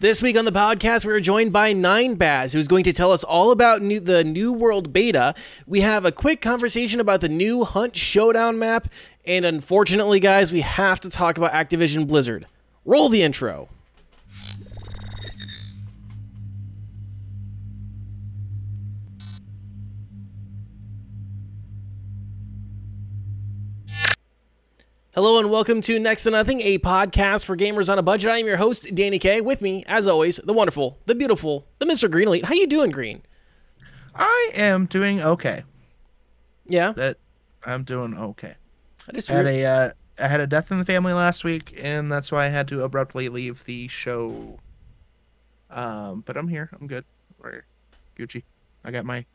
This week on the podcast, we are joined by Nine Baz, who's going to tell us all about new, the New World beta. We have a quick conversation about the new Hunt Showdown map, and unfortunately, guys, we have to talk about Activision Blizzard. Roll the intro. Hello and welcome to Next to Nothing, a podcast for gamers on a budget. I am your host, Danny K. With me, as always, the wonderful, the beautiful, the Mr. Green Elite. How you doing, Green? I am doing okay. Yeah, That I'm doing okay. I just had re- a uh, I had a death in the family last week, and that's why I had to abruptly leave the show. Um, but I'm here. I'm good. We're Gucci. I got my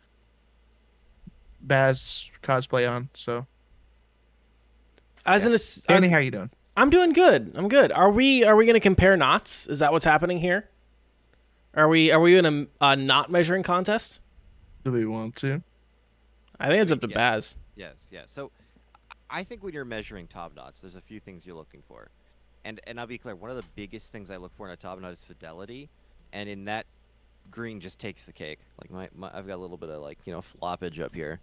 Baz cosplay on. So, as an ass- Danny, as- how you doing? I'm doing good. I'm good. Are we are we going to compare knots? Is that what's happening here? Are we are we in a, a knot measuring contest? Do we want to? I think it's up to Yeah. Baz. Yes, yes. So I think when you're measuring top knots, there's a few things you're looking for. And and I'll be clear, one of the biggest things I look for in a top knot is fidelity. And in that green just takes the cake. Like my, my I've got a little bit of like, you know, floppage up here.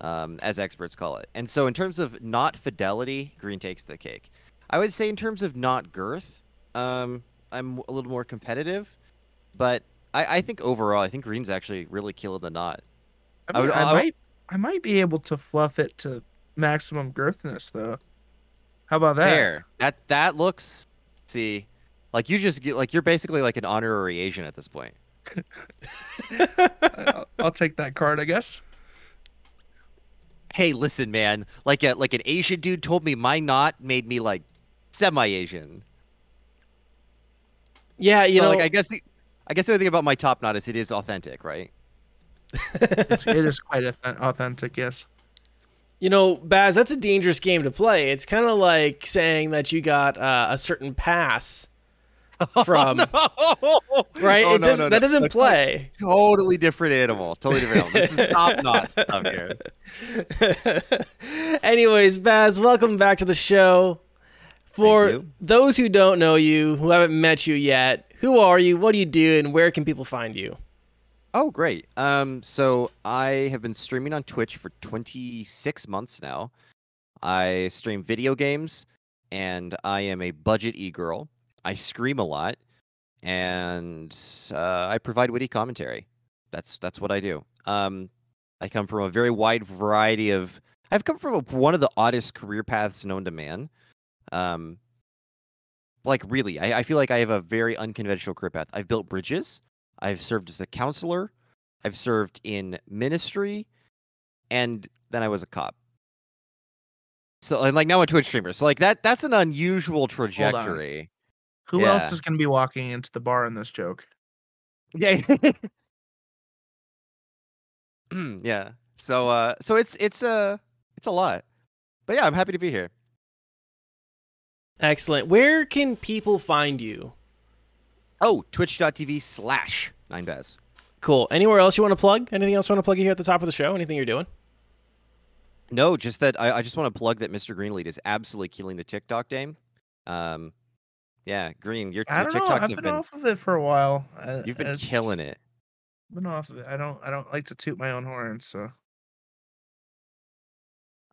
Um, as experts call it. And so in terms of not fidelity, green takes the cake. I would say in terms of not girth, um, I'm a little more competitive. But I, I think overall I think green's actually really killing the knot. I, I would- I, I would- might I might be able to fluff it to maximum girthness though. How about that? Fair. That that looks. See, like you just get like you're basically like an honorary Asian at this point. I'll, I'll take that card, I guess. Hey, listen, man. Like a like an Asian dude told me my knot made me like semi-Asian. Yeah, you so know, like I guess the I guess the other thing about my top knot is it is authentic, right? It's, it is quite authentic. Yes. you know, Baz. That's a dangerous game to play. It's kind of like saying that you got uh, a certain pass from right. Oh, it no, does, no, that doesn't Look, play. Totally different animal. Totally different animal. This is top knot stuff here. Anyways, Baz, welcome back to the show. For those who don't know you, who haven't met you yet, who are you? What do you do? And where can people find you? Oh, great. Um, so I have been streaming on Twitch for 26 months now. I stream video games, and I am a budget e-girl. I scream a lot, and uh, I provide witty commentary. That's that's what I do. Um, I come from a very wide variety of. I've come from a, one of the oddest career paths known to man. Um, like really, I, I feel like I have a very unconventional career path. I've built bridges. I've served as a counselor. I've served in ministry, and then I was a cop. So and like now I'm a Twitch streamer. So like that that's an unusual trajectory. Who Yeah. else is going to be walking into the bar in this joke? Yeah. yeah. So uh so it's it's uh it's a lot. But yeah, I'm happy to be here. Excellent. Where can people find you? Oh, twitch.tv slash nine baz. Cool. Anywhere else you want to plug? Anything else you want to plug here at the top of the show? Anything you're doing? No, just that I, I just want to plug that Mr. Green Elite is absolutely killing the TikTok game. Um yeah, Green, your, I your don't know. I've have been, been off of it for a while. I- you've been it's- killing it. Been off of it. I don't. I don't like to toot my own horn. So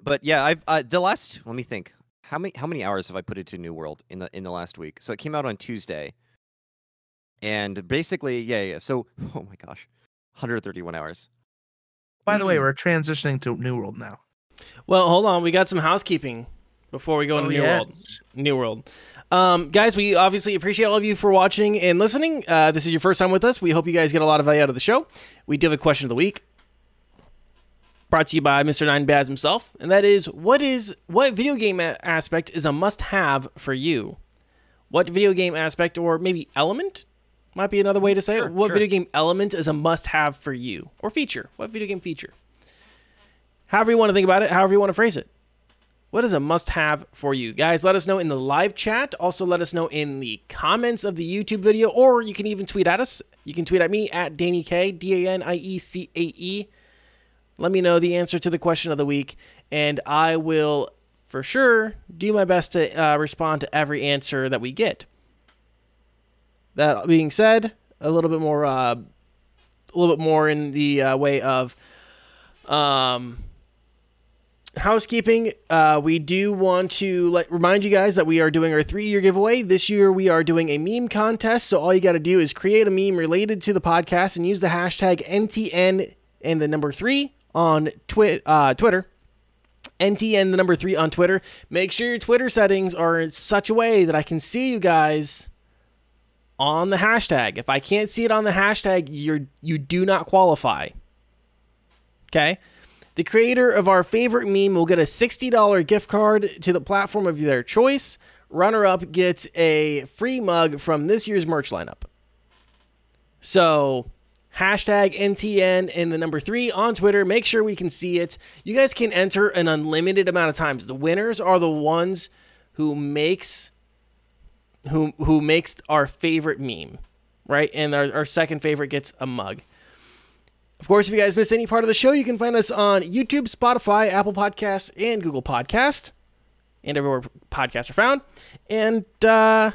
But yeah, I've uh, the last. Let me think. How many how many hours have I put into New World in the in the last week? So it came out on Tuesday, and basically, yeah, yeah. So oh my gosh, 131 hours. By the way, Mm. we're transitioning to New World now. Well, hold on. We got some housekeeping before we go into Oh, New World. New World. Um, guys, we obviously appreciate all of you for watching and listening. Uh, this is your first time with us. We hope you guys get a lot of value out of the show. We do have a question of the week. Brought to you by Mr. Nine Baz himself, and that is what is what video game aspect is a must-have for you? What video game aspect or maybe element might be another way to say Sure, it. What sure. video game element is a must-have for you or feature? What video game feature? However you want to think about it, however you want to phrase it. What is a must have for you? Guys, let us know in the live chat. Also, let us know in the comments of the YouTube video, or you can even tweet at us. You can tweet at me at Danny K, D A N I E C A E. Let me know the answer to the question of the week, and I will for sure do my best to uh, respond to every answer that we get. That being said, a little bit more, uh, a little bit more in the uh, way of um, housekeeping. Uh, we do want to let remind you guys that we are doing our three year giveaway. This year we are doing a meme contest. So all you got to do is create a meme related to the podcast and use the hashtag NTN and the number three on twi- uh, Twitter. NTN the number three on Twitter. Make sure your Twitter settings are in such a way that I can see you guys on the hashtag. If I can't see it on the hashtag, you're you do not qualify. Okay? The creator of our favorite meme will get a $60 gift card to the platform of their choice. Runner up gets a free mug from this year's merch lineup. So, hashtag NTN and the number three on Twitter. Make sure we can see it. You guys can enter an unlimited amount of times. The winners are the ones who makes who who makes our favorite meme, right? And our, our second favorite gets a mug. Of course, if you guys miss any part of the show, you can find us on YouTube, Spotify, Apple Podcasts, and Google Podcast, and everywhere podcasts are found. And uh,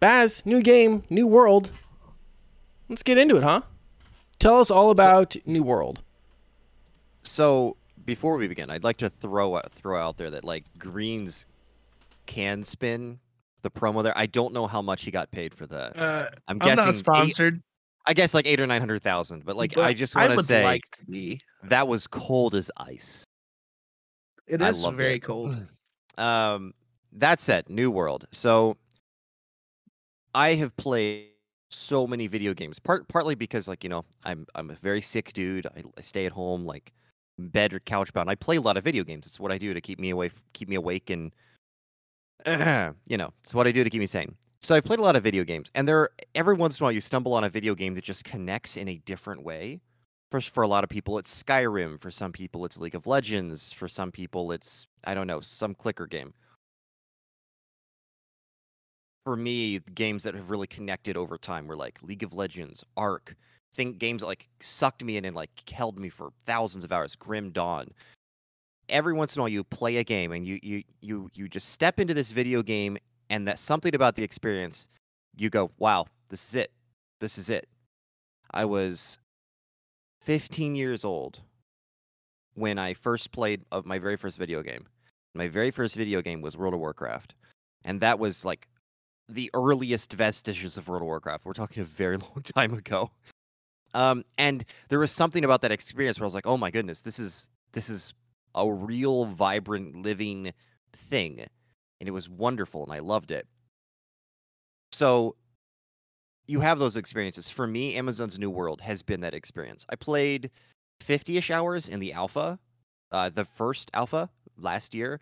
Baz, new game, new world. Let's get into it, huh? Tell us all about New World. So before we begin, I'd like to throw out, throw out there that like Green's can spin the promo there. I don't know how much he got paid for that. Uh, I'm I'm guessing not eight- sponsored. I guess like eight or nine hundred thousand. But like, I just want to say like to be. that was cold as ice. It I very it. cold. Um, that said, New World. So I have played so many video games. Part partly because like you know I'm I'm a very sick dude. I, I stay at home like bed or couch bound. I play a lot of video games. It's what I do to keep me away, keep me awake, and you know it's what I do to keep me sane. So I've played a lot of video games, and there every once in a while you stumble on a video game that just connects in a different way. First, for a lot of people, it's Skyrim. For some people, it's League of Legends. For some people, it's I don't know some clicker game. For me, games that have really connected over time were like League of Legends, Ark, think games that like sucked me in and like held me for thousands of hours. Grim Dawn. Every once in a while, you play a game and you you you you just step into this video game, and that something about the experience, you go, "Wow, this is it. This is it." I was 15 years old when I first played of my very first video game. My very first video game was World of Warcraft, and that was like the earliest vestiges of World of Warcraft. We're talking a very long time ago. Um, and there was something about that experience where I was like, "Oh my goodness, this is this is a real vibrant living thing." And it was wonderful and I loved it. So you have those experiences. For me, Amazon's New World has been that experience. I played 50-ish hours in the alpha, uh, the first alpha last year,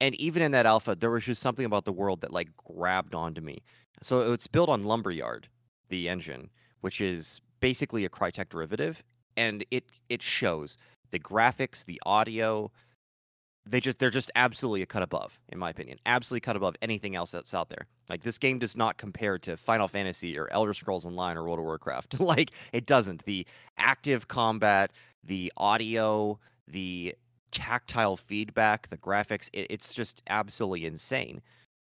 and even in that alpha, there was just something about the world that like grabbed onto me. So it's built on Lumberyard, the engine, which is basically a Crytek derivative, and it it shows the graphics, the audio. They just they're just absolutely a cut above, in my opinion. Absolutely cut above anything else that's out there. Like this game does not compare to Final Fantasy or Elder Scrolls Online or World of Warcraft. like it doesn't. The active combat, the audio, the tactile feedback, the graphics, it, it's just absolutely insane.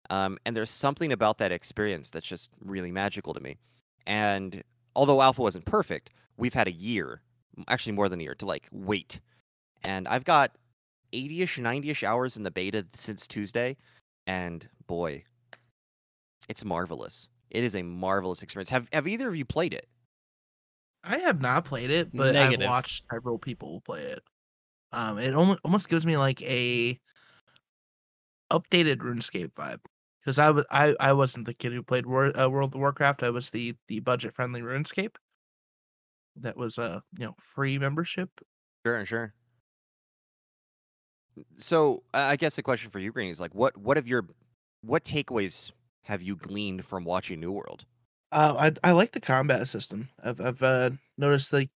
Um, and there's something about that experience that's just really magical to me. And although Alpha wasn't perfect, we've had a year, actually more than a year, to like wait. And I've got 80ish, 90ish hours in the beta since Tuesday. And boy, it's marvelous. It is a marvelous experience. Have have either of you played it? I have not played it, but Negative. I've watched several people play it. Um, it almost almost gives me like a updated RuneScape vibe because I was I I wasn't the kid who played War, uh, World of Warcraft. I was the the budget friendly RuneScape. That was a you know free membership. Sure, sure. So I guess the question for you, Green, is like, what what have your what takeaways have you gleaned from watching New World? Uh, I I like the combat system. I've I've uh, noticed like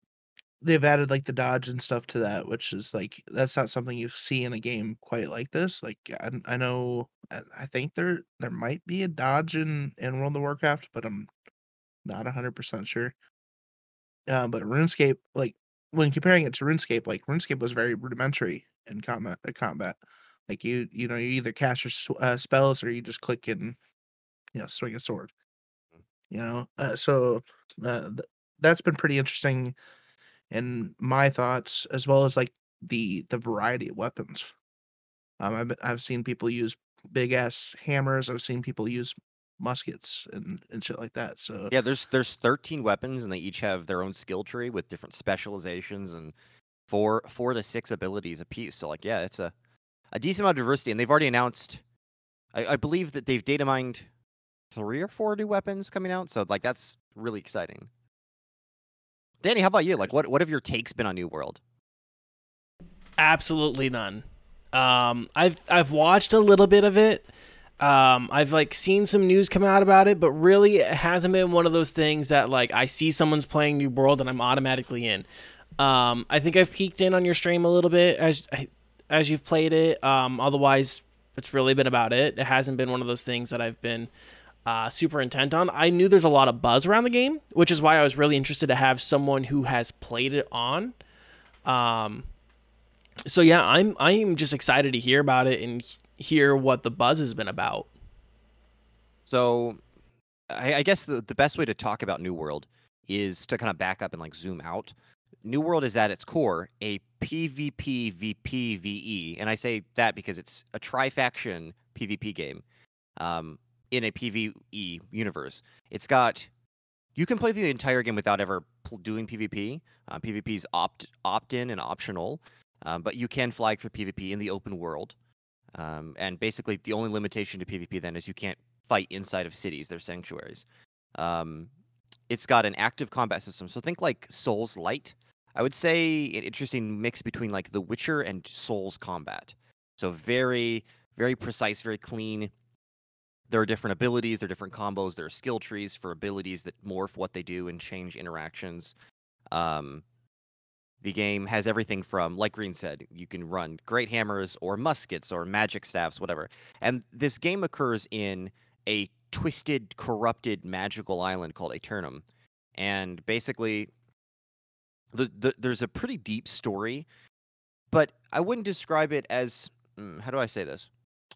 they've added like the dodge and stuff to that, which is like that's not something you see in a game quite like this. Like I, I know I, I think there there might be a dodge in in World of Warcraft, but I'm not hundred percent sure. Uh, but RuneScape, like when comparing it to RuneScape, like RuneScape was very rudimentary in combat. Uh, combat, like you you know you either cast your uh, spells or you just click and you know swing a sword You know, uh, so uh, th- that's been pretty interesting in my thoughts, as well as like the the variety of weapons. Um, I've I've seen people use big ass hammers. I've seen people use muskets and and shit like that. So Yeah, there's there's 13 weapons and they each have their own skill tree with different specializations and four four to six abilities apiece. So like yeah, it's a a decent amount of diversity and they've already announced I, I believe that they've data mined three or four new weapons coming out. So like that's really exciting. Danny, how about you? Like what what have your takes been on New World? Absolutely none. Um, I've I've watched a little bit of it. Um, I've like seen some news come out about it, but really it hasn't been one of those things that like I see someone's playing New World and I'm automatically in. Um, I think I've peeked in on your stream a little bit as as you've played it. Um, otherwise, it's really been about it. It hasn't been one of those things that I've been uh, super intent on. I knew there's a lot of buzz around the game, which is why I was really interested to have someone who has played it on. Um, so yeah, I'm I'm just excited to hear about it and hear what the buzz has been about. So I, I guess the, the best way to talk about New World is to kind of back up and like zoom out. New World is at its core a PvP VP VE, and I say that because it's a tri-faction PvP game um, in a PvE universe. It's got you can play the entire game without ever doing PvP. Uh, PvP is opt opt in and optional, um, but you can flag for PvP in the open world. Um, and basically, the only limitation to PvP then is you can't fight inside of cities; they're sanctuaries. Um, it's got an active combat system, so think like Souls like. I would say an interesting mix between like The Witcher and Souls combat. So very, very precise, very clean. There are different abilities, there are different combos, there are skill trees for abilities that morph what they do and change interactions. Um, the game has everything from, like Green said, you can run great hammers or muskets or magic staffs, whatever. And this game occurs in a twisted, corrupted, magical island called Aeternum. And basically, the, the, there's a pretty deep story, but I wouldn't describe it as mm, how do I say this?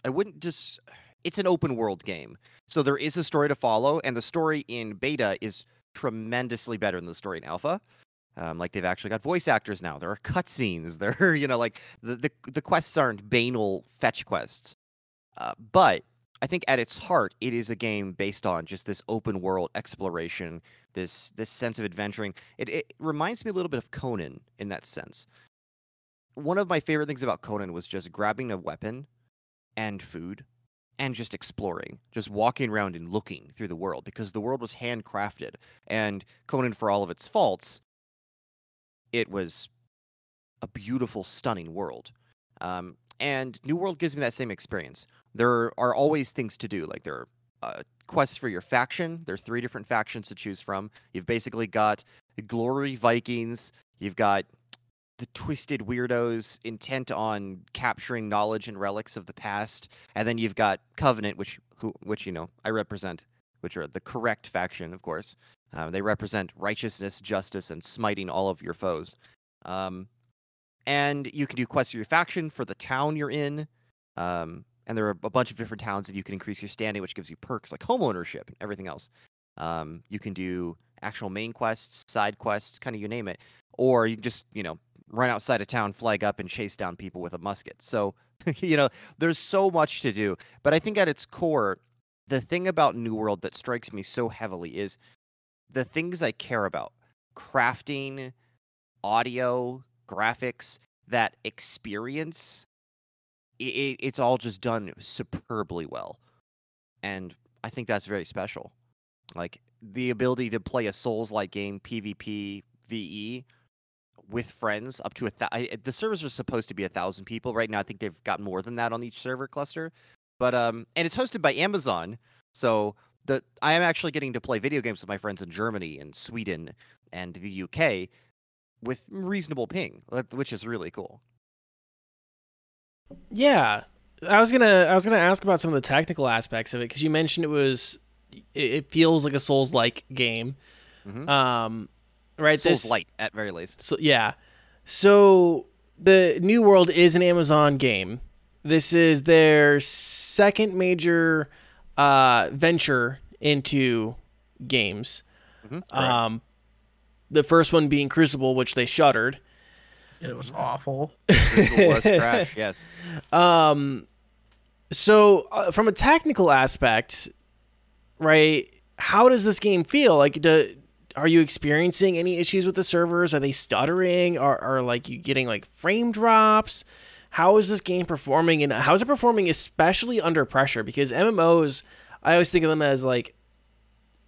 I wouldn't just. It's an open world game, so there is a story to follow, and the story in beta is tremendously better than the story in alpha. Um, like they've actually got voice actors now. There are cutscenes. There, are, you know, like the, the the quests aren't banal fetch quests. Uh, but I think at its heart, it is a game based on just this open world exploration, this this sense of adventuring. It, it reminds me a little bit of Conan in that sense. One of my favorite things about Conan was just grabbing a weapon and food and just exploring, just walking around and looking through the world because the world was handcrafted. And Conan, for all of its faults, it was a beautiful, stunning world. Um, and New World gives me that same experience. There are always things to do, like there are uh, quests for your faction. There are three different factions to choose from. You've basically got Glory Vikings. You've got the twisted weirdos intent on capturing knowledge and relics of the past, and then you've got Covenant, which who which you know I represent, which are the correct faction, of course. Uh, they represent righteousness, justice, and smiting all of your foes. Um, and you can do quests for your faction for the town you're in. Um, and there are a bunch of different towns that you can increase your standing, which gives you perks like home ownership and everything else. Um, you can do actual main quests, side quests, kind of you name it, or you can just you know run outside of town, flag up, and chase down people with a musket. So you know there's so much to do. But I think at its core, the thing about New World that strikes me so heavily is the things I care about: crafting, audio, graphics, that experience it, it's all just done superbly well. And i think that's very special. Like the ability to play a souls like game pvp ve with friends up to a th- the servers are supposed to be a thousand people. Right now i think they've got more than that on each server cluster. But um and it's hosted by amazon. So the i am actually getting to play video games with my friends in germany and sweden and the uk with reasonable ping which is really cool Yeah, I was gonna I was gonna ask about some of the technical aspects of it because you mentioned it was it, it feels like a Souls like game. Mhm. Um, right. souls this light at very least So yeah, so the New World is an Amazon game. This is their second major uh, venture into games. Mhm, Um, the first one being Crucible, which they shuttered. It was awful. Crystal was trash. Yes. Um, so uh, from a technical aspect, right? How does this game feel? Like, do, are you experiencing any issues with the servers? Are they stuttering? Are, are like you getting like frame drops? How is this game performing, and how is it performing, especially under pressure? Because MMOs, I always think of them as like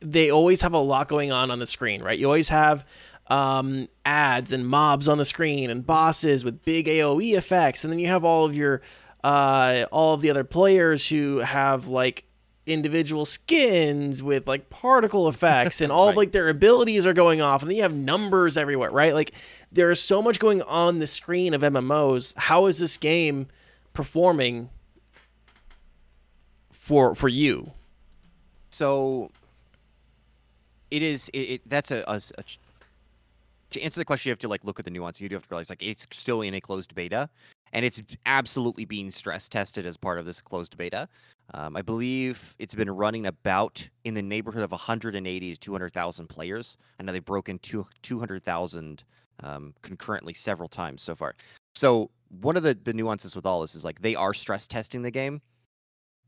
they always have a lot going on on the screen, right? You always have um, ads and mobs on the screen and bosses with big AOE effects, and then you have all of your uh, all of the other players who have like individual skins with like particle effects and all of like their abilities are going off. And then you have numbers everywhere right? Like there is so much going on the screen of mmos how is this game performing for for you? So it is. It, it that's a ch- to answer the question. You have to like look at the nuance. You do have to realize like it's still in a closed beta, and it's absolutely being stress tested as part of this closed beta. Um, I believe it's been running about in the neighborhood of 180 to 200,000 players. I know they've broken two 200,000 um, concurrently several times so far. So one of the the nuances with all this is like they are stress testing the game,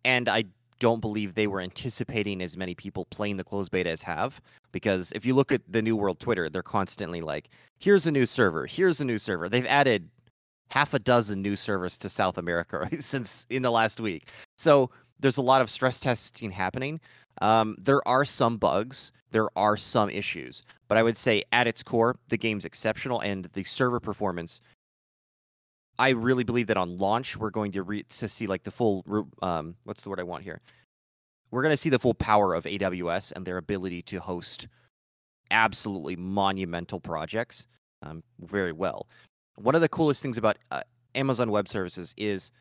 and I don't believe they were anticipating as many people playing the closed beta as have. Because if you look at the New World Twitter, they're constantly like, here's a new server, here's a new server. They've added half a dozen new servers to South America since in the last week. So there's a lot of stress testing happening. Um, there are some bugs, there are some issues, but I would say at its core, the game's exceptional and the server performance. I really believe that on launch we're going to re- to see like the full um what's the word I want here. We're going to see the full power of AWS and their ability to host absolutely monumental projects um, very well. One of the coolest things about uh, Amazon Web Services is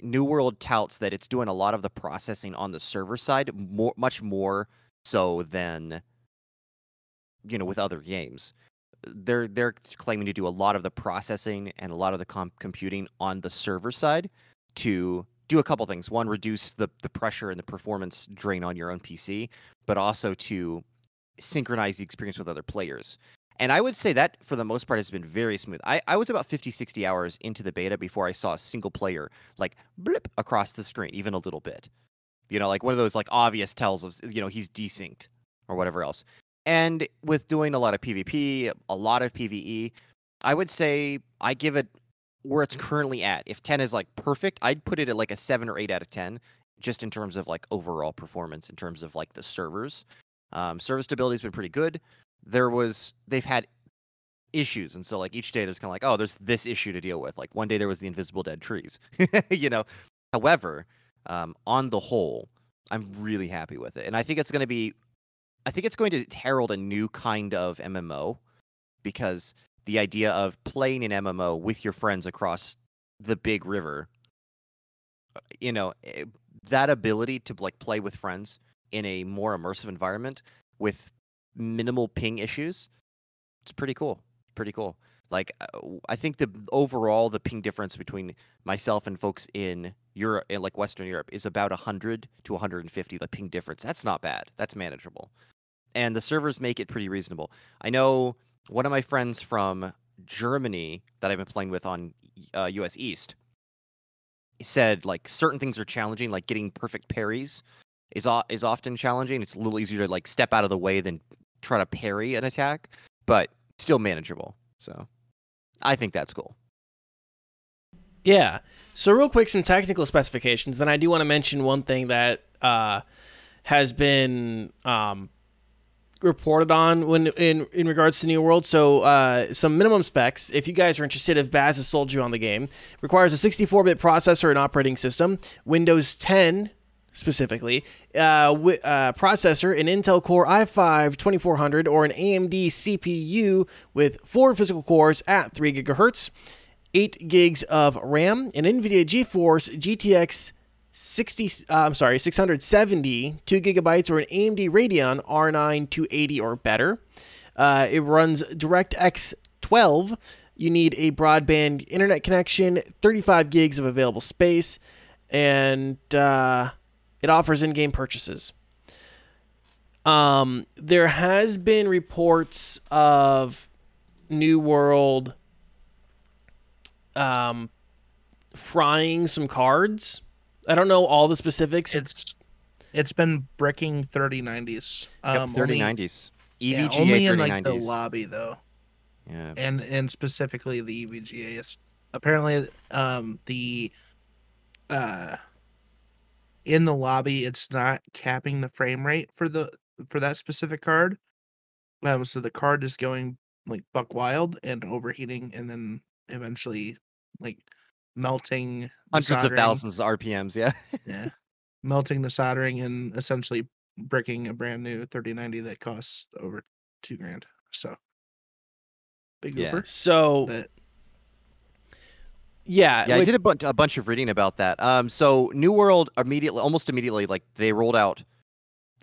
New World touts that it's doing a lot of the processing on the server side, more much more so than you know with other games. They're they're claiming to do a lot of the processing and a lot of the comp- computing on the server side to do a couple things. One, reduce the the pressure and the performance drain on your own PC, but also to synchronize the experience with other players. And I would say that for the most part has been very smooth. I, I was about 50, 60 hours into the beta before I saw a single player like blip across the screen, even a little bit. You know, like one of those like obvious tells of you know he's desynced or whatever else. And with doing a lot of PvP, a lot of PvE, I would say I give it where it's currently at. If 10 is like perfect, I'd put it at like a 7 or 8 out of 10 just in terms of like overall performance in terms of like the servers. Um, stability has been pretty good. There was they've had issues, and so like each day there's kind of like oh there's this issue to deal with. Like one day there was the invisible dead trees, you know. However, um, on the whole, I'm really happy with it, and I think it's going to be, I think it's going to herald a new kind of MMO, because the idea of playing an MMO with your friends across the big river, uh, you know, eh, that ability to like play with friends in a more immersive environment with minimal ping issues, it's pretty cool. Pretty cool. Like I think the overall the ping difference between myself and folks in Europe, in like Western Europe, is about 100 to 150. The ping difference. That's not bad. That's manageable, and the servers make it pretty reasonable. I know one of my friends from Germany that I've been playing with on uh, US East said like certain things are challenging, like getting perfect parries is o- is often challenging. It's a little easier to like step out of the way than try to parry an attack, but still manageable. So I think that's cool. Yeah. So real quick, some technical specifications. Then I do want to mention one thing that uh, has been um, reported on when in in regards to New World. So uh, some minimum specs. If you guys are interested, if Baz has sold you on the game, requires a 64-bit processor and operating system, Windows 10 specifically, uh, uh, processor, an Intel Core i5 2400 or an AMD CPU with four physical cores at 3 gigahertz. 8 gigs of RAM, an NVIDIA GeForce GTX 60, uh, I'm sorry, 670, 2 gigabytes, or an AMD Radeon R9 280 or better. Uh, it runs DirectX 12. You need a broadband internet connection, 35 gigs of available space, and uh, it offers in game purchases. Um, there has been reports of New World um, frying some cards. I don't know all the specifics. It's it's been bricking 3090s. Yep, Um, thirty only- nineties. E yeah, EVGA only in like the lobby though, Yeah. and and specifically the E EVGA is apparently um the uh in the lobby it's not capping the frame rate for the for that specific card. Um, so the card is going like buck wild and overheating, and then eventually like melting Hundreds of thousands of RPMs. Yeah. Yeah. Melting the soldering and essentially bricking a brand new 3090 that costs over two grand. So big Yeah. So But yeah, Yeah, I did a bunch a bunch of reading about that. Um, so New World immediately, almost immediately, like they rolled out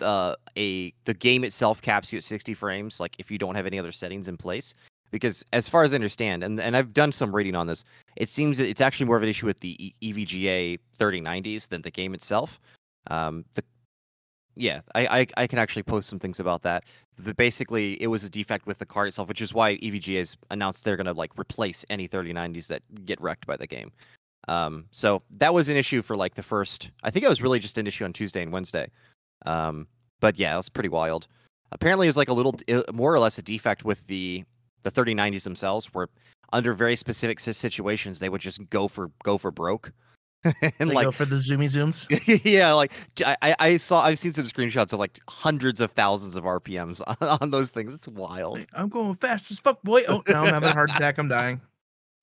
uh a the game itself caps you at 60 frames. Like if you don't have any other settings in place, because as far as I understand, and and I've done some reading on this, it seems that it's actually more of an issue with the EVGA 3090s than the game itself. Um, the yeah, I, I I can actually post some things about that. The, basically, it was a defect with the card itself, which is why E EVGA has announced they're gonna like replace any 3090s that get wrecked by the game. Um, so that was an issue for like the first. I think it was really just an issue on Tuesday and Wednesday. Um, but yeah, it was pretty wild. Apparently, it was like a little, more or less, a defect with the the 3090s themselves, where under very specific situations they would just go for go for broke. and like go for the zoomy zooms. yeah, like I, I saw I've seen some screenshots of like hundreds of thousands of RPMs on, on those things. It's wild. Like, I'm going fast as fuck, boy. Oh, now I'm having a heart attack. I'm dying.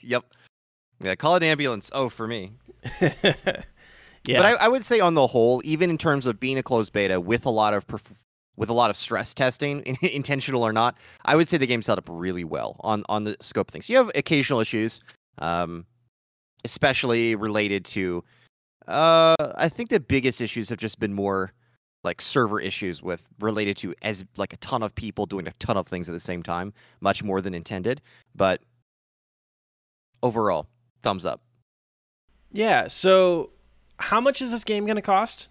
Yep. Yeah, call an ambulance. Oh, for me. yeah. But I, I would say on the whole, even in terms of being a closed beta with a lot of perf- with a lot of stress testing, intentional or not, I would say the game's held up really well on on the scope of things. You have occasional issues, um, especially related to. Uh, I think the biggest issues have just been more like server issues with related to as like a ton of people doing a ton of things at the same time, much more than intended. But overall, thumbs up. yeah. So, how much is this game going to cost?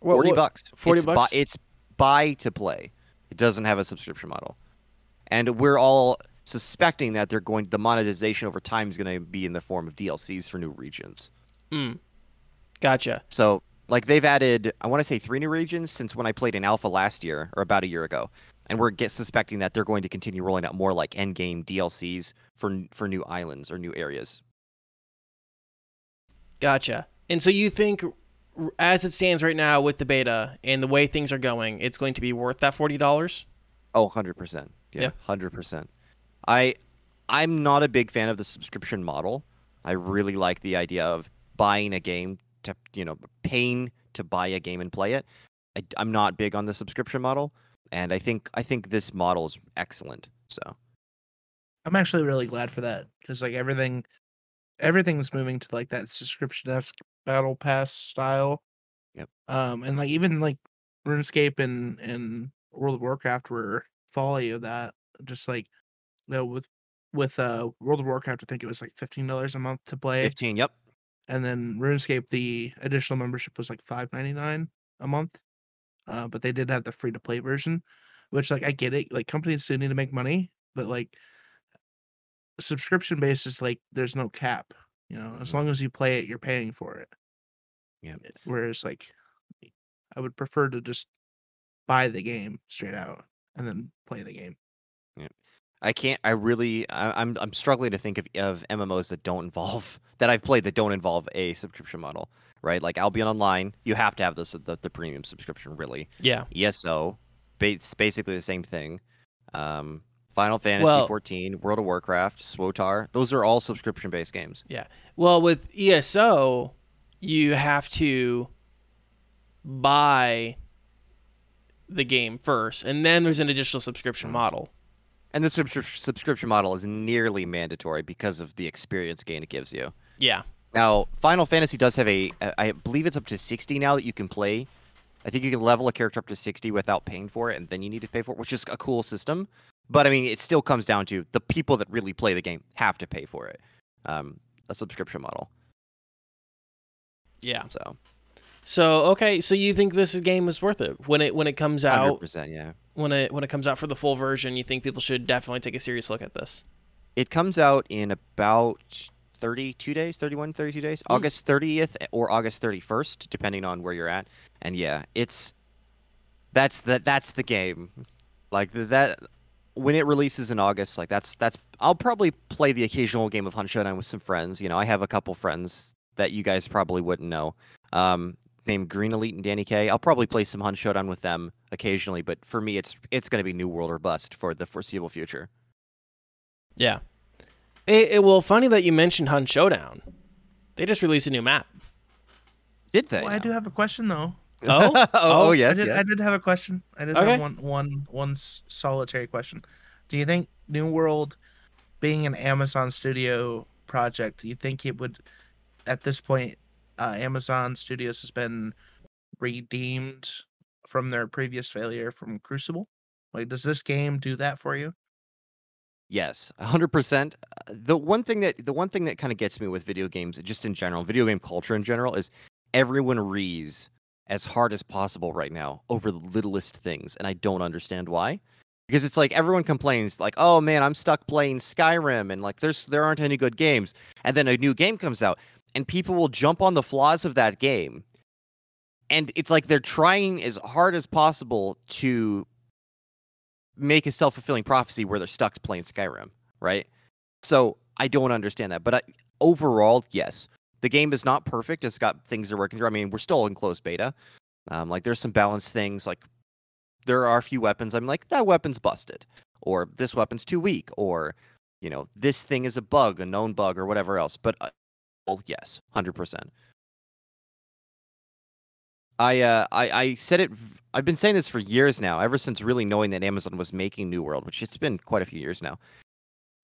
What- Forty what- bucks. 40 it's bu- bucks? it's buy to play. It doesn't have a subscription model, and we're all suspecting that they're going. The monetization over time is going to be in the form of DLCs for new regions. Mm. Gotcha. So, like they've added, I want to say three new regions since when I played in alpha last year or about a year ago, and we're get suspecting that they're going to continue rolling out more like end game DLCs for for new islands or new areas. Gotcha. And so you think, as it stands right now with the beta and the way things are going, it's going to be worth that forty dollars? Oh, 100%. Yeah. Yeah, 100%. I I'm not a big fan of the subscription model. I really like the idea of buying a game to, you know, paying to buy a game and play it. I, am not big on the subscription model, and I think I think this model is excellent. So, I'm actually really glad for that because like everything, everything's moving to like that subscription esque battle pass style. Yep. Um, and like even like RuneScape and and World of Warcraft were folly of that. Just like, you know, with with uh World of Warcraft, I think it was like fifteen dollars a month to play, 15. Yep. and then RuneScape, the additional membership was like five ninety nine a month. Uh, but they did have the free to play version, which like I get it. Like companies still need to make money, but like subscription basis, like there's no cap. You know, as Mhm. long as you play it, you're paying for it. Yeah. Eh, Whereas like I would prefer to just buy the game straight out and then play the game. I can't. I really. I, I'm. I'm struggling to think of of MMOs that don't involve that I've played that don't involve a subscription model. Right, like Albion Online, you have to have this the, the premium subscription. Really, Yeah. ESO, it's basically the same thing. Um, Final Fantasy Well- 14, World of Warcraft, SWTOR, those are all subscription based games. Yeah. Well, with ESO, you have to buy the game first, and then there's an additional subscription model. And the subscri- subscription model is nearly mandatory because of the experience gain it gives you. Yeah. Now, Final Fantasy does have a, I believe it's up to 60 now that you can play. I think you can level a character up to 60 without paying for it, and then you need to pay for it, which is a cool system. But I mean, it still comes down to the people that really play the game have to pay for it. Um, a subscription model. Yeah. So, So okay, so you think this game is worth it when it when it comes out? Hundred out percent, yeah. When it when it comes out for the full version? You think people should definitely take a serious look at this? It comes out in about 32 days, 31, 32 days, Hmm. August 30th or August 31st, depending on where you're at. And yeah, it's that's the that's the game. Like that when it releases in August, like that's that's I'll probably play the occasional game of Hunt Showdown with some friends. You know, I have a couple friends that you guys probably wouldn't know. Um named Green Elite and Danny K. I'll probably play some Hunt Showdown with them occasionally, but for me it's it's going to be New World or bust for the foreseeable future. Yeah. It, it well, funny that you mentioned Hunt Showdown. They just released a new map. Did they? Well, I do have a question though. Oh? oh, Oh, yes, I did, yes. I did have a question. I did Okay. have one, one, one s- solitary question. Do you think New World, being an Amazon Studio project, do you think it would, at this point, uh, Amazon Studios has been redeemed from their previous failure from Crucible? Like, does this game do that for you? Yes, hundred percent. The one thing that the one thing that kind of gets me with video games, just in general, video game culture in general, is everyone rees as hard as possible right now over the littlest things, and I don't understand why. Because it's like everyone complains, like, "Oh man, I'm stuck playing Skyrim," and like, "There's there aren't any good games," and then a new game comes out, and people will jump on the flaws of that game, and it's like they're trying as hard as possible to make a self-fulfilling prophecy where they're stuck playing Skyrim, right? So I don't understand that. But I, overall, yes, the game is not perfect. It's got things they're working through. I mean, we're still in closed beta. Um, like there's some balance things. Like there are a few weapons. I'm like that weapon's busted, or this weapon's too weak, or you know this thing is a bug, a known bug, or whatever else. But uh, yes, hundred percent. I uh I, I said it I've been saying this for years now, ever since really knowing that Amazon was making New World, which it's been quite a few years now.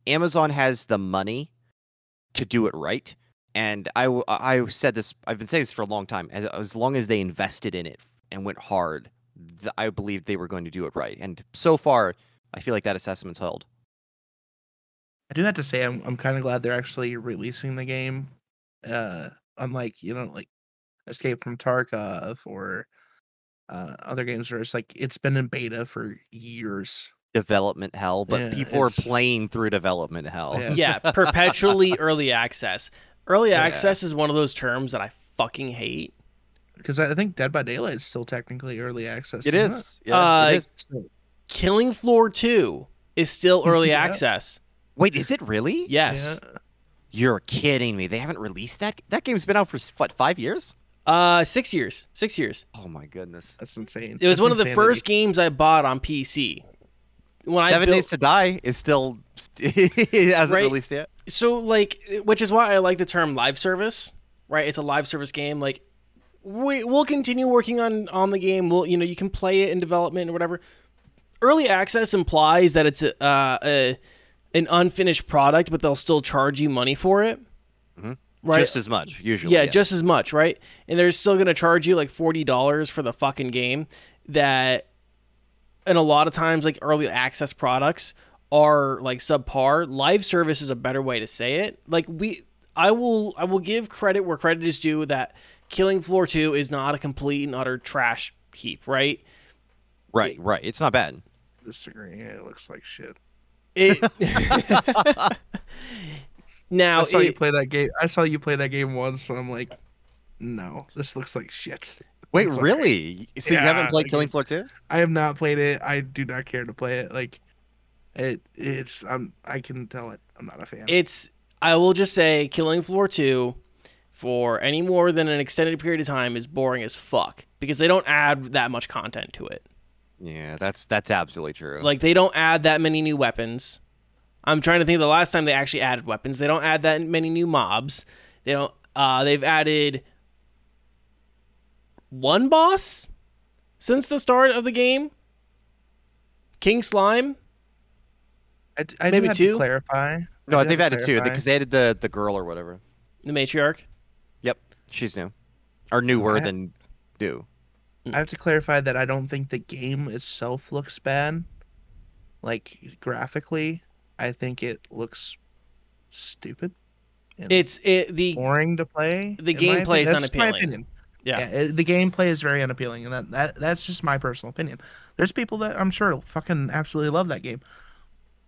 Amazon has the money to do it right. And I I said this, I've been saying this for a long time. As, as long as they invested in it and went hard, th- I believed they were going to do it right. And so far, I feel like that assessment's held. I do have to say, I'm, I'm kind of glad they're actually releasing the game. Uh, unlike, you know, like Escape from Tarkov or uh, other games where it's like it's been in beta for years. Development hell, but Yeah, people are playing through development hell. Yeah. Yeah, perpetually early access. Early Yeah. access is one of those terms that I fucking hate. Because I think Dead by Daylight is still technically early access. It isn't is. Yeah, Uh, it is. Killing Floor 2 is still early Yeah. access. Wait, is it really? Yes. Yeah. You're kidding me. They haven't released that? That game's been out for, what, five years? Uh 6 years. 6 years. Oh my goodness. That's insane. It was That's one of the first games I bought on PC. When I Seven built, Days to Die is still it hasn't Right. released yet. so like which is why I like the term live service, right? It's a live service game like we we'll continue working on on the game. We'll you know, you can play it in development or whatever. Early access implies that it's a, uh, a an unfinished product, but they'll still charge you money for it. Mhm. Right? Just as much, usually. yeah, yes. just as much, right? And they're still going to charge you like $40 for the fucking game that and a lot of times like early access products are like subpar. Live service is a better way to say it. Like we I will I will give credit where credit is due that Killing Floor 2 is not a complete and utter trash heap, right? right, right. It's not bad. Disagree. Yeah, it looks like shit. It Now I saw you play that game. I saw you play that game once, and I'm like, no, this looks like shit. Wait, It's alright. really? So you haven't played like Killing Floor 2? I have not played it. I do not care to play it. Like, it. It's. I'm. I can tell it. I'm not a fan. it's I will just say Killing Floor 2 for any more than an extended period of time is boring as fuck because they don't add that much content to it. Yeah, that's that's absolutely true. Like they don't add that many new weapons. I'm trying to think of the last time they actually added weapons. They don't add that many new mobs. They don't uh they've added one boss since the start of the game. King Slime. I, do maybe two? to clarify. no, I they've have to added two because they added the the girl or whatever. The matriarch. Yep, she's new, or newer I- than new. Mm. I have to clarify that I don't think the game itself looks bad. Like graphically, I think it looks stupid. It's it the boring to play. the gameplay is opinion. That's just my unappealing. opinion. Yeah. it- the gameplay is very unappealing, and that, that that's just my personal opinion. There's people that I'm sure fucking absolutely love that game.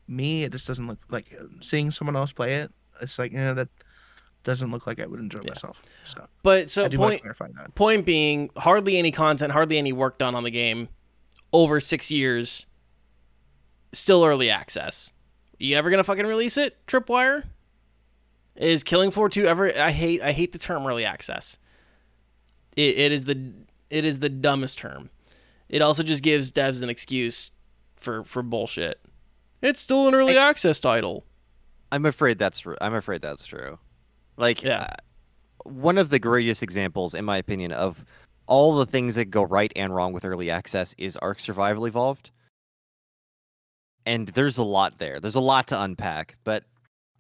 Me, it just doesn't look like seeing someone else play it. It's like, yeah, that doesn't look like I would enjoy Yeah. myself. So But so I do want point to clarify that. point being, hardly any content, hardly any work done on the game over six years. Still early access. You ever gonna fucking release it? Tripwire is Killing Floor two ever? I hate I hate the term early access. It, it is the it is the dumbest term. It also just gives devs an excuse for for bullshit. It's still an early access title. I'm afraid that's. I'm afraid that's true. Like, Yeah. uh, one of the greatest examples, in my opinion, of all the things that go right and wrong with early access is Ark Survival Evolved. And there's a lot there. There's a lot to unpack, but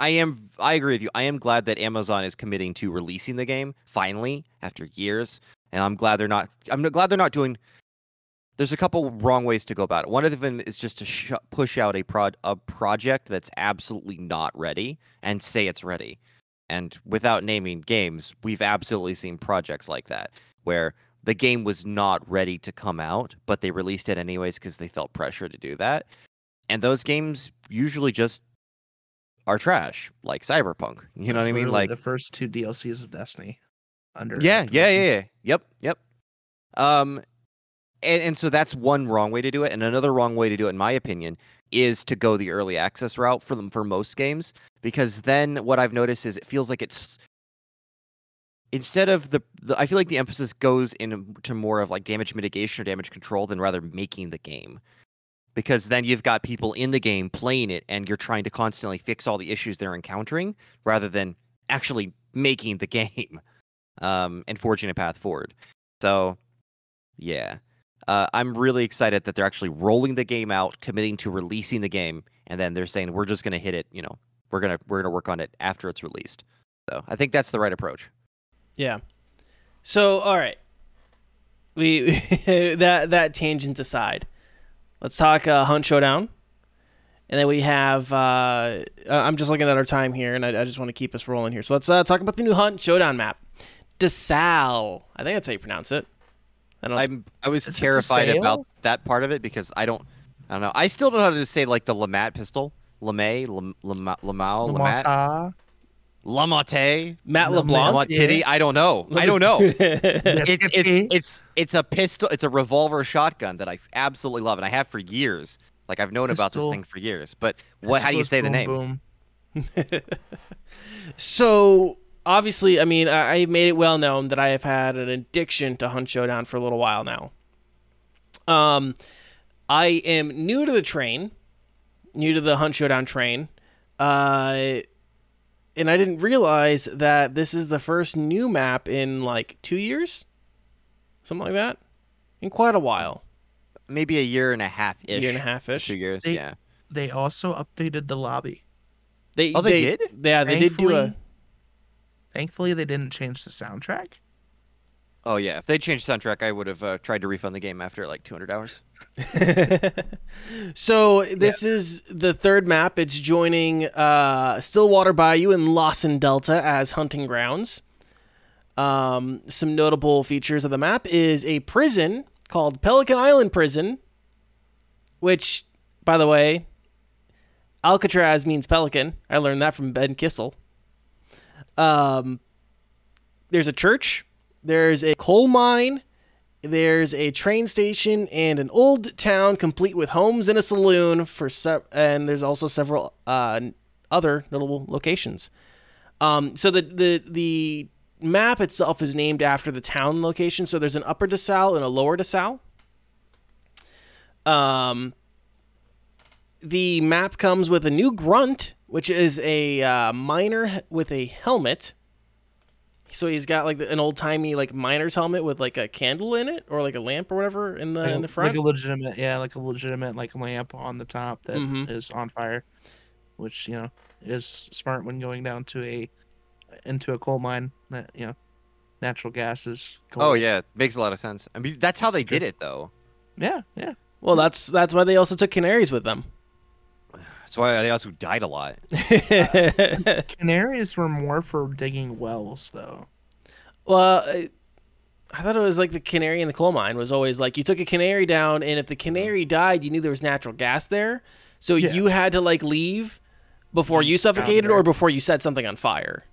I am I agree with you. I am glad that Amazon is committing to releasing the game finally after years, and I'm glad they're not. I'm glad they're not doing. There's a couple wrong ways to go about it. One of them is just to sh- push out a prod a project that's absolutely not ready and say it's ready. And without naming games, we've absolutely seen projects like that where the game was not ready to come out, but they released it anyways because they felt pressure to do that. And those games usually just are trash, like Cyberpunk. You know That's what I mean? Like the first two DLCs of Destiny. Under yeah, yeah, yeah, yeah. Yep, yep. Um, and and so that's one wrong way to do it, and another wrong way to do it, in my opinion, is to go the early access route for them for most games, because then what I've noticed is it feels like it's instead of the, the I feel like the emphasis goes into more of like damage mitigation or damage control than rather making the game. Because then you've got people in the game playing it and you're trying to constantly fix all the issues they're encountering rather than actually making the game um, and forging a path forward. So, yeah, uh, I'm really excited that they're actually rolling the game out, committing to releasing the game, and then they're saying we're just going to hit it. You know, we're gonna we're gonna work on it after it's released. So I think that's the right approach. Yeah. So, all right. We that that tangent aside, let's talk uh, Hunt Showdown, and then we have. Uh, I'm just looking at our time here, and I, I just want to keep us rolling here. So let's uh, talk about the new Hunt Showdown map, DeSalle. I think that's how you pronounce it. I don't know. I'm I was terrified about that part of it because I don't I don't know. I still don't know how to say like the LeMat pistol. Lamay, Lam, Lam, Lamau, Lamat, Lamata, Lamate, Matt LeBlanc. Lamat Titty. I don't know. I don't know. it's it's it's it's a pistol. It's a revolver shotgun that I absolutely love, and I have for years. Like I've known about this thing for years. But what? How do you say the name? boom. So obviously, I mean, I, I made it well known that I have had an addiction to Hunt Showdown for a little while now. Um, I am new to the train, new to the Hunt Showdown train, uh, and I didn't realize that this is the first new map in like two years, something like that, in quite a while, Maybe a year and a half ish. year and a half ish. Two years. They- yeah. They also updated the lobby. They, Oh, they did? Yeah, they did do a. Thankfully- Thankfully, they didn't change the soundtrack. Oh yeah. If they changed soundtrack, I would have uh, tried to refund the game after like 200 hours. so this is the third map. It's joining uh, Stillwater Bayou and Lawson Delta as hunting grounds. Um, some notable features of the map is a prison called Pelican Island Prison, which, by the way, Alcatraz means pelican. I learned that from Ben Kissel. Um, there's a church. There's a coal mine. There's a train station and an old town complete with homes and a saloon for se- and there's also several uh, other notable locations. Um, so the the the map itself is named after the town location. So there's an Upper DeSalle and a Lower DeSalle. Um, the map comes with a new grunt, which is a uh, miner with a helmet. So he's got like an old timey like miner's helmet with like a candle in it or like a lamp or whatever in the Like, in the front. like a legitimate, yeah, like a legitimate like lamp on the top that is Mhm. on fire, which you know is smart when going down to a into a coal mine. That you know, natural gases. Oh yeah, makes a lot of sense. I mean, that's how they did it though. yeah, yeah. well, that's that's why they also took canaries with them. That's why they also died a lot. Canaries were more for digging wells, though. well, I- I thought it was like the canary in the coal mine was always like you took a canary down, and if the canary died, you knew there was natural gas there, so Yeah. you had to like leave before you suffocated or before you set something on fire.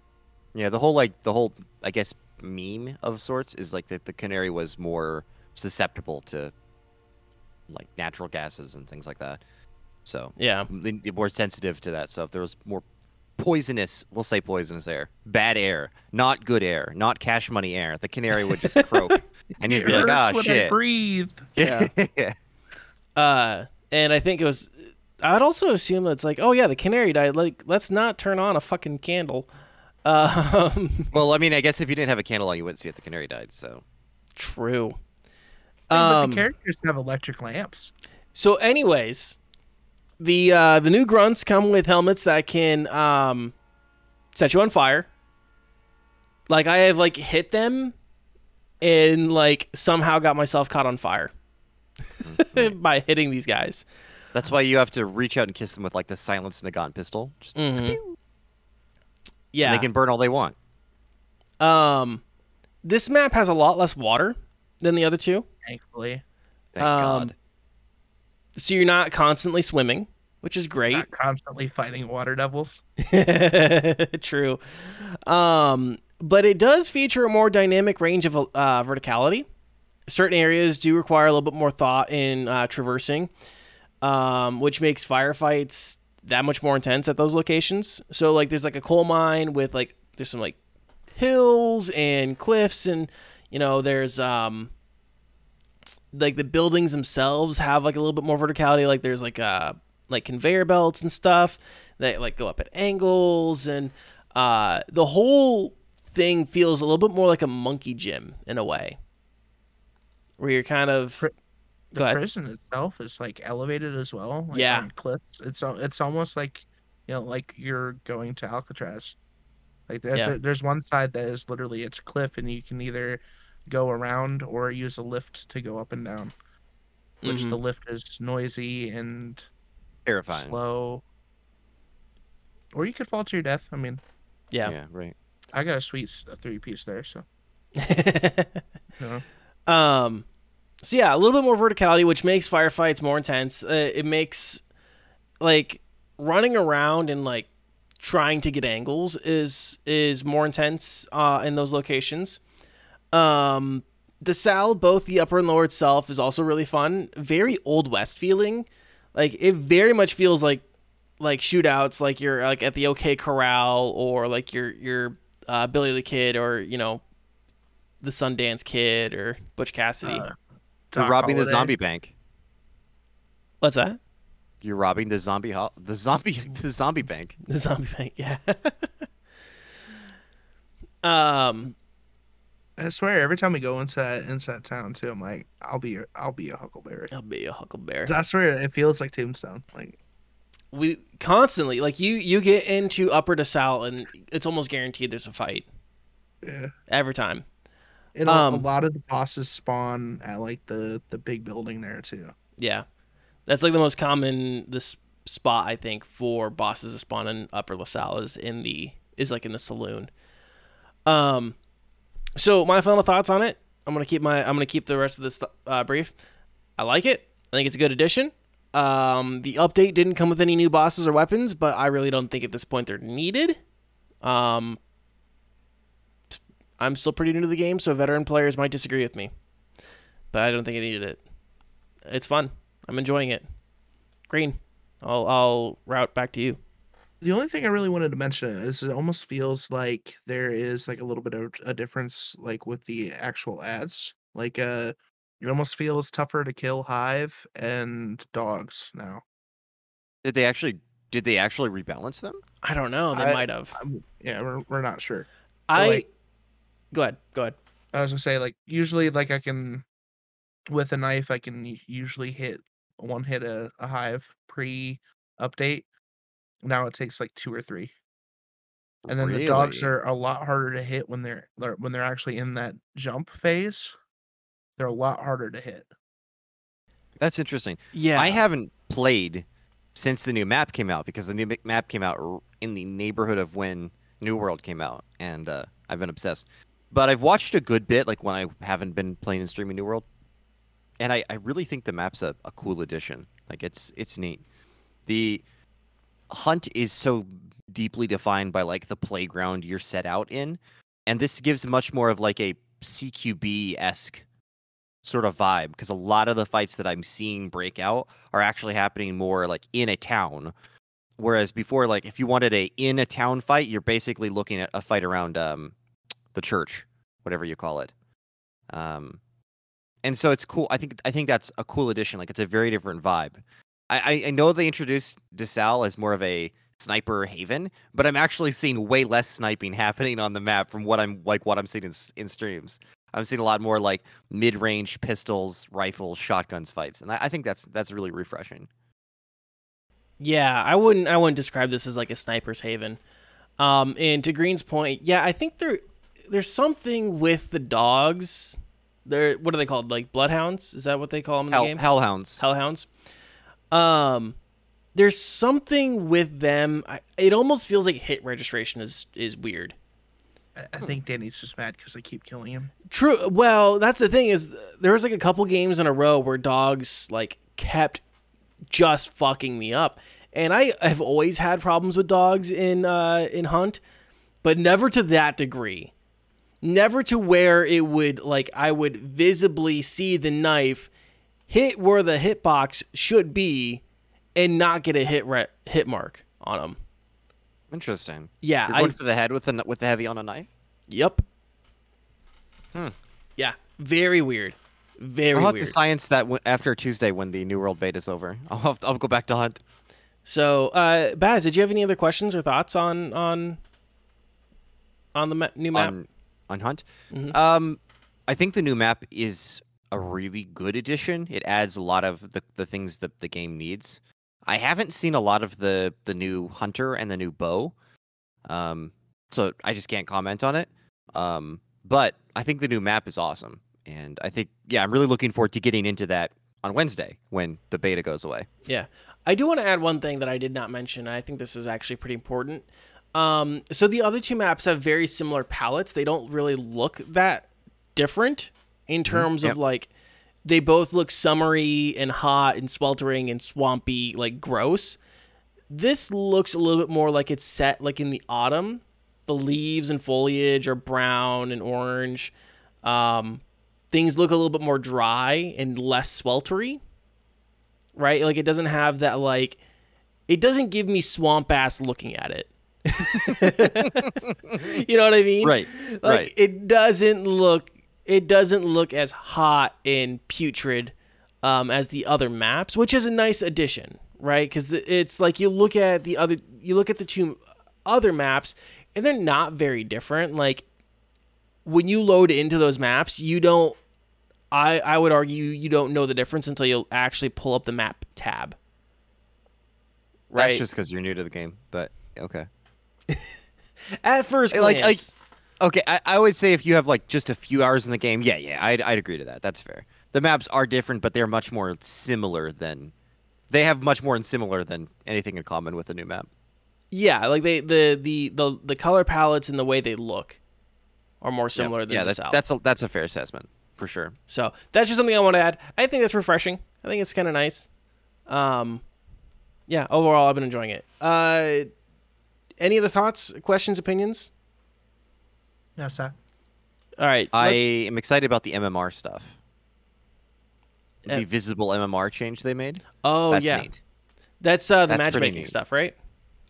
Yeah, the whole like the whole I guess meme of sorts is like that the canary was more susceptible to like natural gases and things like that. So Yeah, m- they're more sensitive to that. So if there was more poisonous, we'll say poisonous air, bad air, not good air, not cash money air, the canary would just croak, and you'd be like, hurts ah, when I shit. breathe. Yeah. uh, and I think it was. I'd also assume that it's like, oh yeah, the canary died. Like, let's not turn on a fucking candle. Um, well, I mean, I guess if you didn't have a candle on, you wouldn't see if the canary died. So true. but Um, the characters have electric lamps. So, anyways, the uh, the new grunts come with helmets that can um, set you on fire. Like I have like hit them, and like somehow got myself caught on fire by hitting these guys. that's why you have to reach out and kiss them with like the silenced Nagant pistol. Just Mhm. and Yeah. they can burn all they want. Um, this map has a lot less water than the other two, Thankfully, Thank Um, God. So you're not constantly swimming, which is great. not constantly fighting water devils. True. Um, but it does feature a more dynamic range of uh, verticality. Certain areas do require a little bit more thought in uh, traversing, um, which makes firefights that much more intense at those locations. So, like, there's like a coal mine with like there's some like hills and cliffs, and you know, there's um, like the buildings themselves have like a little bit more verticality. Like, there's like uh, like conveyor belts and stuff that like go up at angles and uh the whole thing feels a little bit more like a monkey gym in a way where you're kind of The ahead. prison itself is like elevated as well. Like Yeah. on cliffs. It's it's almost like you know like you're going to Alcatraz. Like there, Yeah. there- there's one side that is literally it's a cliff and you can either go around or use a lift to go up and down. Which Mhm. the lift is noisy and Terrifying. slow. Or you could fall to your death. I mean, yeah, Yeah, right. I got a sweet s- a three piece there, so you know. um so yeah a little bit more verticality which makes firefights more intense uh, it makes like running around and like trying to get angles is is more intense uh in those locations um DeSalle both the upper and lower itself is also really fun very old west feeling like it very much feels like like shootouts like you're like at the OK Corral or like you're you're uh, Billy the Kid or you know the Sundance Kid or Butch Cassidy. Uh, You're Doc robbing the zombie bank. What's that? You're robbing the zombie ho- the zombie the zombie bank. The zombie bank, yeah. um, I swear, every time we go into that into that town too, I'm like, I'll be your, I'll be a Huckleberry. I'll be a huckleberry. I swear, it feels like Tombstone. Like, We constantly like you you get into Upper DeSalle and it's almost guaranteed there's a fight yeah. every time. And a- a Um, lot of the bosses spawn at like the the big building there too. Yeah, that's like the most common this spot I think for bosses to spawn in Upper DeSalle is in the is like in the saloon. Um, so my final thoughts on it. I'm gonna keep my I'm gonna keep the rest of this uh, brief. I like it. I think it's a good addition. Um, the update didn't come with any new bosses or weapons, but I really don't think at this point they're needed. Um, I'm still pretty new to the game, so veteran players might disagree with me, but I don't think I needed it. It's fun. I'm enjoying it. Green. I'll I'll route back to you. The only thing I really wanted to mention is it almost feels like there is like a little bit of a difference like with the actual ads. Like uh it almost feels tougher to kill hive and dogs now. Did they actually did they actually rebalance them? I don't know. They I- might have. I'm, yeah, we're, we're not sure. I. like- go ahead. Go ahead. I was gonna say like usually like I can with a knife I can usually hit one hit a, a hive pre update. Now it takes like two or three. And then the dogs are a lot harder to hit when they're they're- when they're actually in that jump phase. They're a lot harder to hit. That's interesting. Yeah. I haven't played since the new map came out because the new map came out in the neighborhood of when New World came out, and uh, I've been obsessed. but I've watched a good bit, like when I haven't been playing and streaming New World, and I, I really think the map's a, a cool addition. Like it's it's neat. The hunt is so deeply defined by like the playground you're set out in, and this gives much more of like a CQB esque sort of vibe because a lot of the fights that I'm seeing break out are actually happening more like in a town. Whereas before, like if you wanted a in a town fight, you're basically looking at a fight around um, the church, whatever you call it. Um, and so it's cool. I think I think that's a cool addition. Like it's a very different vibe. I, I, know they introduced DeSalle as more of a sniper haven, but I'm actually seeing way less sniping happening on the map from what I'm like what I'm seeing in, in streams. I'm seeing a lot more like mid-range pistols, rifles, shotguns fights, and I, I think that's that's really refreshing. Yeah, I wouldn't I wouldn't describe this as like a sniper's haven. Um, and to Green's point, yeah, I think there there's something with the dogs. They're what are they called? Like bloodhounds? Is that what they call them in the Hell, game? hellhounds. Hellhounds. Um, there's something with them. I, it almost feels like hit registration is is weird. I, I think Danny's just mad because I keep killing him. True. Well, that's the thing is there was like a couple games in a row where dogs like kept just fucking me up, and I have always had problems with dogs in uh, in Hunt, but never to that degree. Never to where it would like I would visibly see the knife hit where the hitbox should be, and not get a hit re- hit mark on them. Interesting. Yeah, You're I going for the head with the with the heavy on a knife. yep. Hmm. Yeah, very weird. Very weird. I'll have weird. to science that w- after Tuesday when the New World beta is over. I'll have to, I'll go back to hunt. So, uh, Baz, did you have any other questions or thoughts on on on the ma- new map? on on Hunt. Mhm. Um, I think the new map is a really good addition. It adds a lot of the, the things that the game needs. I haven't seen a lot of the the new hunter and the new bow, um, so I just can't comment on it. Um, but I think the new map is awesome, and I think yeah, I'm really looking forward to getting into that on Wednesday when the beta goes away. Yeah, I do want to add one thing that I did not mention. I think this is actually pretty important. Um, so the other two maps have very similar palettes. They don't really look that different in terms Yep. of like they both look summery and hot and sweltering and swampy, like gross. This looks a little bit more like it's set like in the autumn. The leaves and foliage are brown and orange. Um, things look a little bit more dry and less sweltery right? Like it doesn't have that like it doesn't give me swamp ass looking at it. you know what I mean? Right, Like right. it doesn't look it doesn't look as hot and putrid um, as the other maps, which is a nice addition, right? Because it's like you look at the other you look at the two other maps and they're not very different. Like when you load into those maps, you don't I, I would argue you don't know the difference until you actually pull up the map tab. Right. That's just because you're new to the game, but okay. At first Like- like- glance. Okay, I, I would say if you have like just a few hours in the game, yeah, yeah, I'd, I'd agree to that. That's fair. The maps are different, but they're much more similar than they have much more in similar than anything in common with the new map. yeah, like they the, the the the color palettes and the way they look are more similar than yeah, the that's south. that's a that's a fair assessment for sure. So that's just something I want to add. I think that's refreshing. I think it's kind of nice. Um, yeah. Overall, I've been enjoying it. Uh, any other thoughts, questions, opinions? No, sir. All right. I let- am excited about the MMR stuff. Uh, The visible MMR change they made. oh that's yeah, neat. that's uh, the That's matchmaking stuff, right?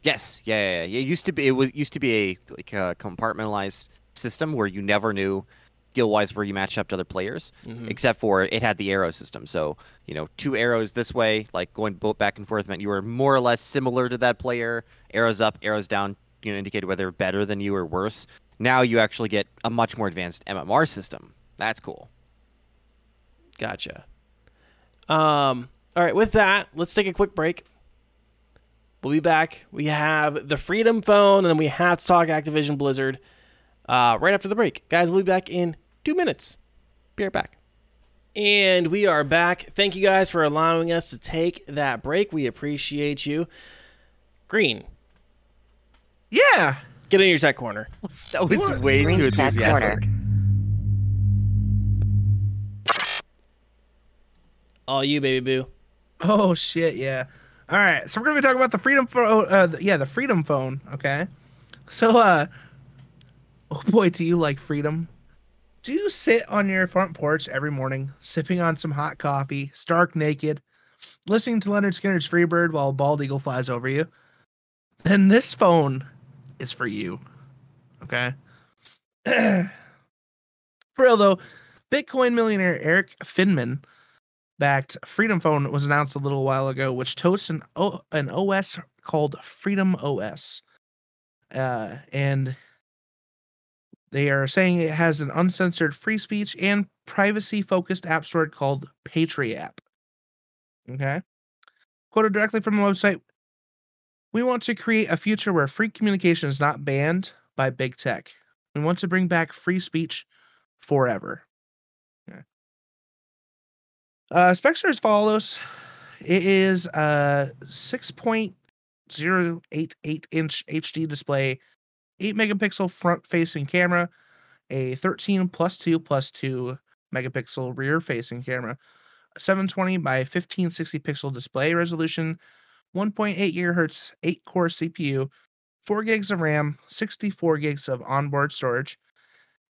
Yes, yeah, yeah, yeah. It used to be it was used to be a like a compartmentalized system where you never knew skill wise where you matched up to other players, Mhm. except for it had the arrow system. So you know, two arrows this way, like going bo- back and forth, meant you were more or less similar to that player. Arrows up, arrows down, you know, indicated whether they're better than you or worse. Now you actually get a much more advanced MMR system. That's cool. Gotcha. Um, all right, with that, let's take a quick break. We'll be back. We have the Freedom Phone, and then we have to talk Activision Blizzard uh, right after the break. Guys, we'll be back in two minutes. Be right back. And we are back. Thank you guys for allowing us to take that break. We appreciate you. Green, Yeah. Get in your tech corner. That was way Green's too enthusiastic. All you, baby boo. Oh shit, yeah. All right, so we're gonna be talking about the freedom phone. Uh, the, yeah, the freedom phone. Okay. So, uh, oh boy, do you like freedom? Do you sit on your front porch every morning, sipping on some hot coffee, stark naked, listening to Lynyrd Skynyrd's Freebird while a bald eagle flies over you? Then this phone is for you. Okay. for real though, Bitcoin millionaire Erik Finman backed Freedom Phone was announced a little while ago, which toasts an o- an OS called Freedom OS, uh, and they are saying it has an uncensored free speech and privacy focused app store called Patriot App. Okay, quoted directly from the website. We want to create a future where free communication is not banned by big tech. We want to bring back free speech forever. Uh, specs as follows. It is a 6.088 inch HD display, 8 megapixel front facing camera, a 13 plus 2 plus 2 megapixel rear facing camera, 720 by 1560 pixel display resolution, 1.8 gigahertz 8 core CPU, 4 gigs of RAM, 64 gigs of onboard storage,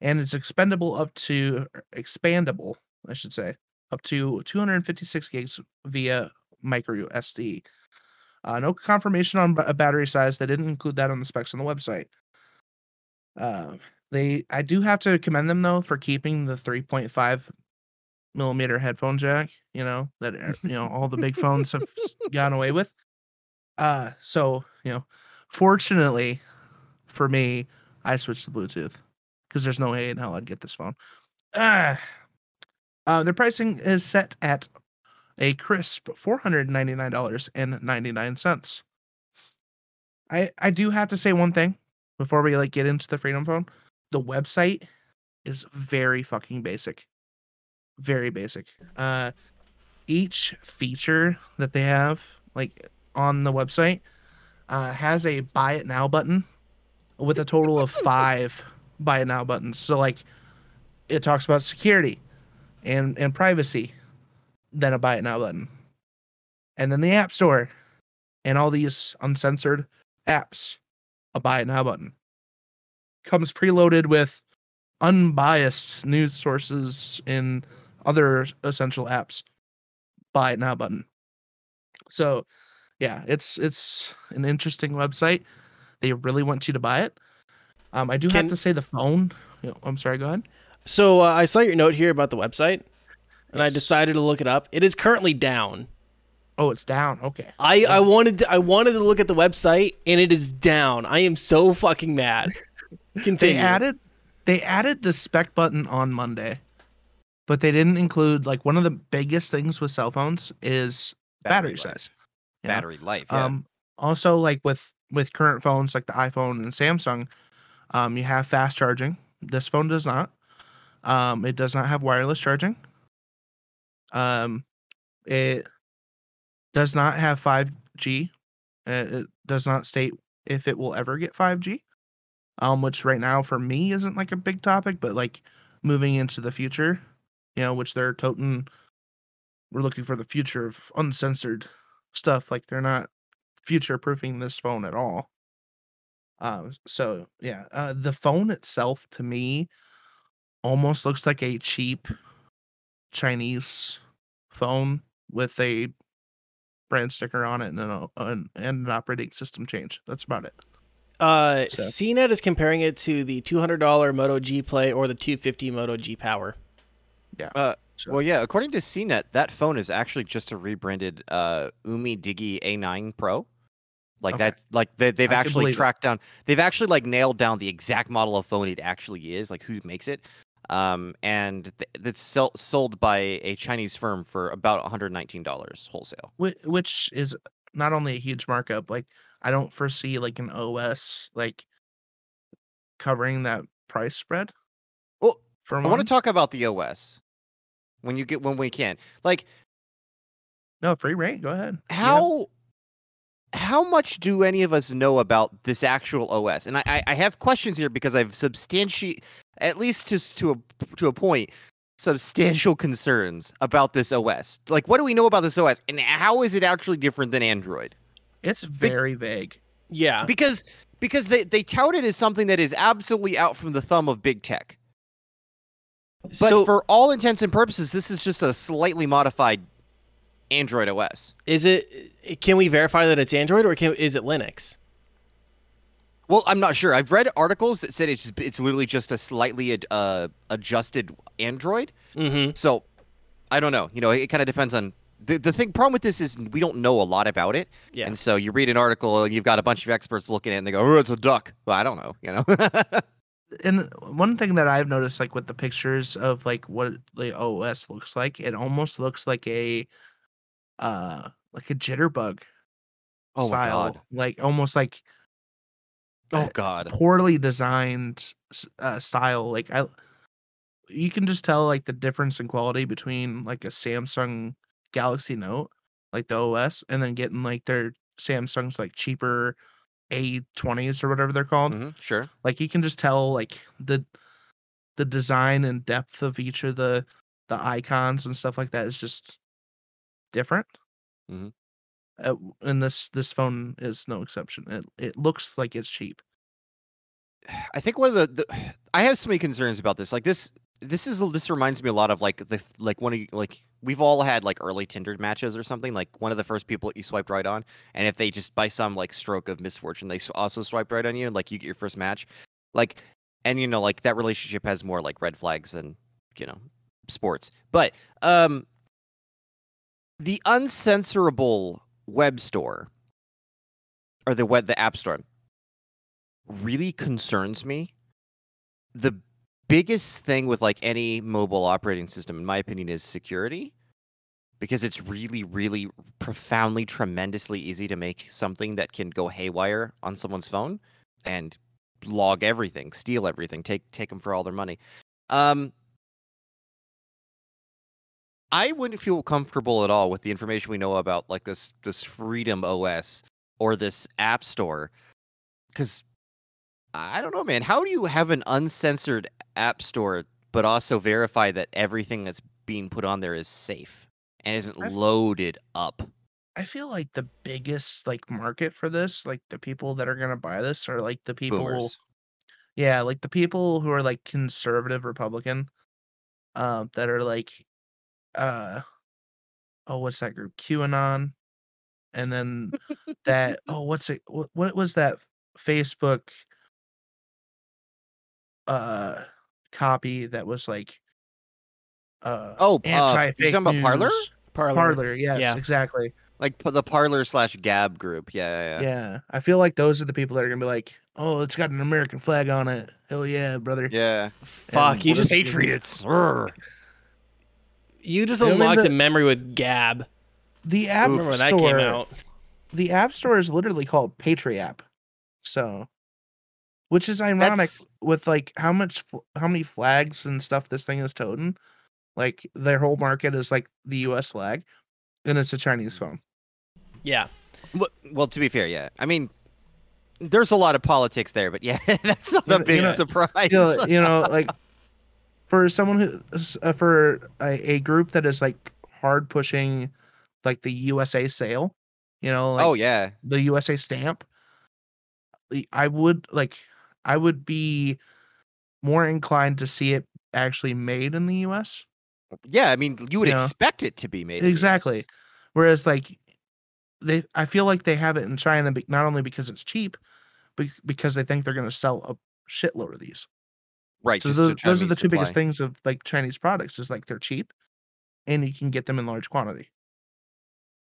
and it's expendable up to expandable, I should say, up to 256 gigs via micro SD. Uh, no confirmation on a battery size. They didn't include that on the specs on the website. Uh, they, I do have to commend them though for keeping the 3.5 millimeter headphone jack. You know that uh, you know all the big phones have gone away with. Uh, so you know, fortunately for me, I switched to Bluetooth because there's no way in hell I'd get this phone. Ah. Uh, their pricing is set at a crisp four hundred ninety nine dollars and ninety nine cents. I I do have to say one thing before we like get into the Freedom Phone. The website is very fucking basic, very basic. Uh, each feature that they have like on the website uh, has a buy it now button with a total of five buy it now buttons. So like it talks about security and and privacy, then a buy it now button, and then the app store, and all these uncensored apps, a buy it now button. Comes preloaded with unbiased news sources and other essential apps. Buy it now button. So, yeah, it's it's an interesting website. They really want you to buy it. Um, I do Can- have to say the phone. you know, I'm sorry. Go ahead. So uh, I saw your note here about the website, and I decided to look it up. It is currently down. Oh, it's down. Okay. I, I wanted to, I wanted to look at the website, and it is down. I am so fucking mad. Continue. They added they added the spec button on Monday, but they didn't include like one of the biggest things with cell phones is battery, life. size. Yeah. Battery life. Yeah. Um, also like with with current phones like the iPhone and Samsung, um, you have fast charging. This phone does not. Um, it does not have wireless charging. Um, it does not have 5G. Uh, it does not state if it will ever get 5G. Um, which right now for me isn't like a big topic, but like moving into the future, you know, which they're toting. We're looking for the future of uncensored stuff. Like they're not future proofing this phone at all. Um, so yeah, uh, the phone itself to me almost looks like a cheap Chinese phone with a brand sticker on it and an, an, and an operating system change. That's about it. Uh, So- CNET is comparing it to the $200 Moto G Play or the 250 Moto G Power. Uh, Well, yeah. According to CNET, that phone is actually just a rebranded uh, Umidigi A9 Pro. Like Okay. that, like they, they've I actually believe it. tracked down. They've actually like nailed down the exact model of phone it actually is, like who makes it. Um, and th- that's sell- sold by a Chinese firm for about 119 dollars wholesale. Which is not only a huge markup. Like I don't foresee like an OS like covering that price spread. Well, for I want to talk about the OS when you get when we can. Like No free rate. Go ahead. You have- how how much do any of us know about this actual OS? And I, I, I have questions here because I've substantiate at least to to a to a point. substantial concerns about this OS. Like, what do we know about this OS, and how is it actually different than Android? It's very vague. Yeah. Because because they they tout it as something that is absolutely out from the thumb of big tech. But so for all intents and purposes, this is just a slightly modified Android OS. is it? Can we verify that it's Android or can, is it Linux? Well, I'm not sure. I've read articles that said it's it's literally just a slightly ad- uh, adjusted Android. Mm-hmm. So I don't know. You know, it kind of depends on the the thing. Problem with this is we don't know a lot about it, Yeah. and so you read an article and you've got a bunch of experts looking at it and they go, "Oh, it's a duck." Well, I don't know. You know. And one thing that I've noticed, like with the pictures of like what the OS looks like, it almost looks like a, uh, like a jitterbug oh style, like almost like Oh god. poorly designed uh, style. Like I, you can just tell like the difference in quality between like a Samsung Galaxy Note, like the OS, and then getting like their Samsung's like cheaper A20s or whatever they're called. hmm sure. Like you can just tell like the the design and depth of each of the the icons and stuff like that is just different. Mhm. Uh, and this this phone is no exception. It it looks like it's cheap. I think one of the, the I have so many concerns about this. Like this this is this reminds me a lot of like the like one of you like we've all had like early Tinder matches or something. Like one of the first people you swiped right on, and if they just by some like stroke of misfortune they also swipe right on you, and like you get your first match, like and you know like that relationship has more like red flags than you know sports. But um the uncensorable web store or the web the app store really concerns me. The biggest thing with like any mobile operating system, in my opinion, is security. Because it's really, really profoundly, tremendously easy to make something that can go haywire on someone's phone and log everything, steal everything, take take them for all their money. Um, I wouldn't feel comfortable at all with the information we know about like this this Freedom OS or this App Store, because I don't know, man. How do you have an uncensored app store, but also verify that everything that's being put on there is safe and isn't loaded up? I feel like the biggest like market for this, like the people that are gonna buy this are like the people Boomers. Yeah, like the people who are like conservative Republican, um, that are like, uh, oh, what's that group? QAnon, and then that oh, what's it? What, what was that Facebook, uh, copy that was like, uh, Oh, uh, anti you fake talking about Parler? Parlor. Parler, yes, Yeah. exactly. Like the Parler slash Gab group. Yeah, yeah, Yeah. yeah. I feel like those are the people that are gonna be like, oh, it's got an American flag on it. Hell yeah, brother. Yeah. Fuck, And you just Patriots. You just I mean, unlocked the- a memory with Gab. The app Remember when store, that came out? the app store is literally called Patriot App. So, which is ironic That's- with like how much how many flags and stuff this thing is toting. Like their whole market is like the U.S. flag, and it's a Chinese phone. Yeah. Well, well, to be fair, yeah. I mean, there's a lot of politics there, but yeah, that's not You a know- big you know- surprise. You know, you know, like for someone who uh, for a, a group that is like hard pushing, like the USA sale. You know, like oh yeah. the USA stamp, I would like I would be more inclined to see it actually made in the US. Yeah, I mean, you would You know, expect it to be made. in the Exactly. Whereas like they I feel like they have it in China not only because it's cheap, but because they think they're going to sell a shitload of these. Right. So those, those are the two biggest things of like Chinese products is like they're cheap and you can get them in large quantity.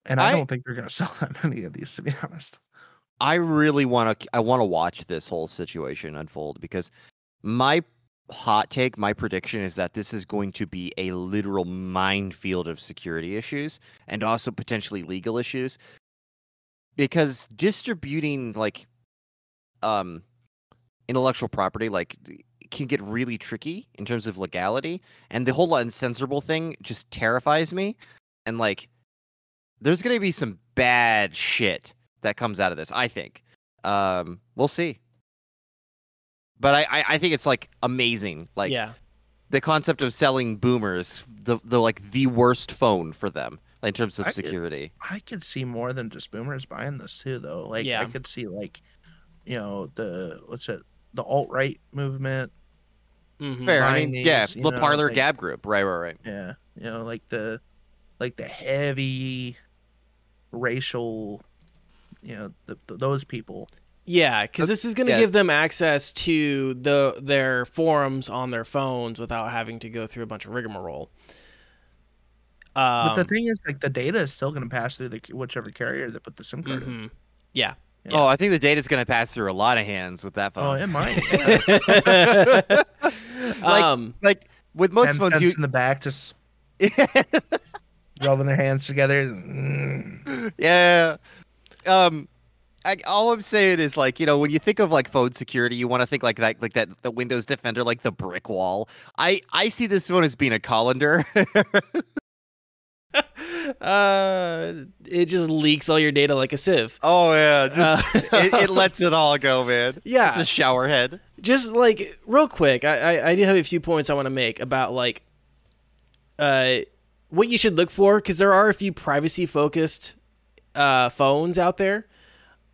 And I, I- don't think they're going to sell that many of these to be honest. I really want to. I want to watch this whole situation unfold because my hot take, my prediction is that this is going to be a literal minefield of security issues and also potentially legal issues. Because distributing like um intellectual property like can get really tricky in terms of legality and the whole uncensorable thing just terrifies me and like there's going to be some bad shit that comes out of this. I think. Um, we'll see. But I, I, I think it's like amazing. Like yeah. the concept of selling boomers the the like the worst phone for them in terms of I could- security. I could see more than just boomers buying this too, though. Like Yeah. I could see like, you know, the what's it, the alt right movement. Mhm. Fair. I mean, yeah, these, you the know, Parler like- gab group. Right, right, right. Yeah, you know, like the, like the heavy, racial, you know, the, th those people. Yeah, because this is going to yeah. give them access to the their forums on their phones without having to go through a bunch of rigmarole. Um, But the thing is, like, the data is still going to pass through the whichever carrier that put the SIM card in. mhm. Yeah. Yeah. Oh, I think the data is gonna pass through a lot of hands with that phone. Oh, phone. it might. Yeah. Like- um, like with most Ten phones, cents you in the back, just rubbing their hands together. Mm. yeah. Um, I, all I'm saying is like you know when you think of like phone security, you want to think like that like that the Windows Defender like the brick wall. I I see this one as being a colander. uh, it just leaks all your data like a sieve. oh yeah, just, Uh, it, it lets it all go, man. Yeah. It's a shower head. just like real quick, I, I I do have a few points I want to make about like uh what you should look for because there are a few privacy focused uh phones out there.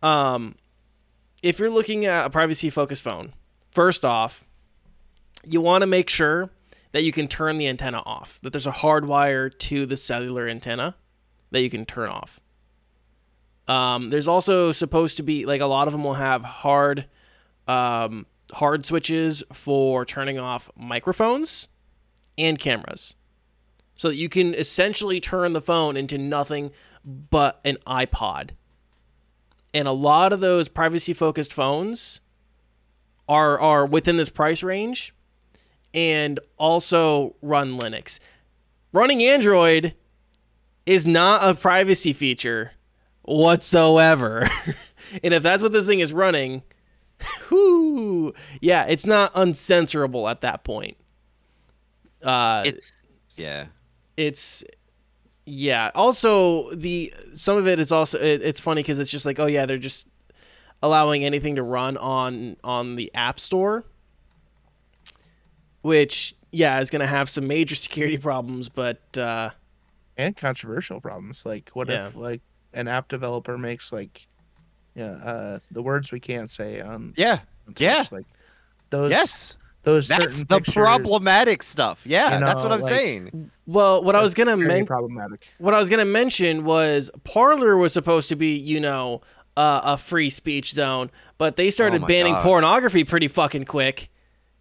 Um, if you're looking at a privacy focused phone, first off, you want to make sure that you can turn the antenna off. That there's a hard wire to the cellular antenna that you can turn off. Um, there's also supposed to be like a lot of them will have hard um, hard switches for turning off microphones and cameras. So that you can essentially turn the phone into nothing but an iPod. And a lot of those privacy focused phones are are within this price range and also run Linux. Running Android is not a privacy feature whatsoever. and if that's what this thing is running, whoo, yeah, it's not uncensorable at that point. Uh, It's yeah. it's yeah. Also, the some of it is also it, it's funny because it's just like oh yeah, they're just allowing anything to run on on the App Store, which yeah is going to have some major security problems. But uh, and controversial problems. Like, what Yeah. if like an app developer makes like, yeah, uh, the words we can't say on, Yeah. on Yeah. Like those. yes. Those That's certain the pictures problematic stuff. Yeah, you that's what I'm like- saying. well, what I was going to mention. problematic. what I was gonna mention was Parler was supposed to be, you know, uh, a free speech zone, but they started my banning God. pornography pretty fucking quick.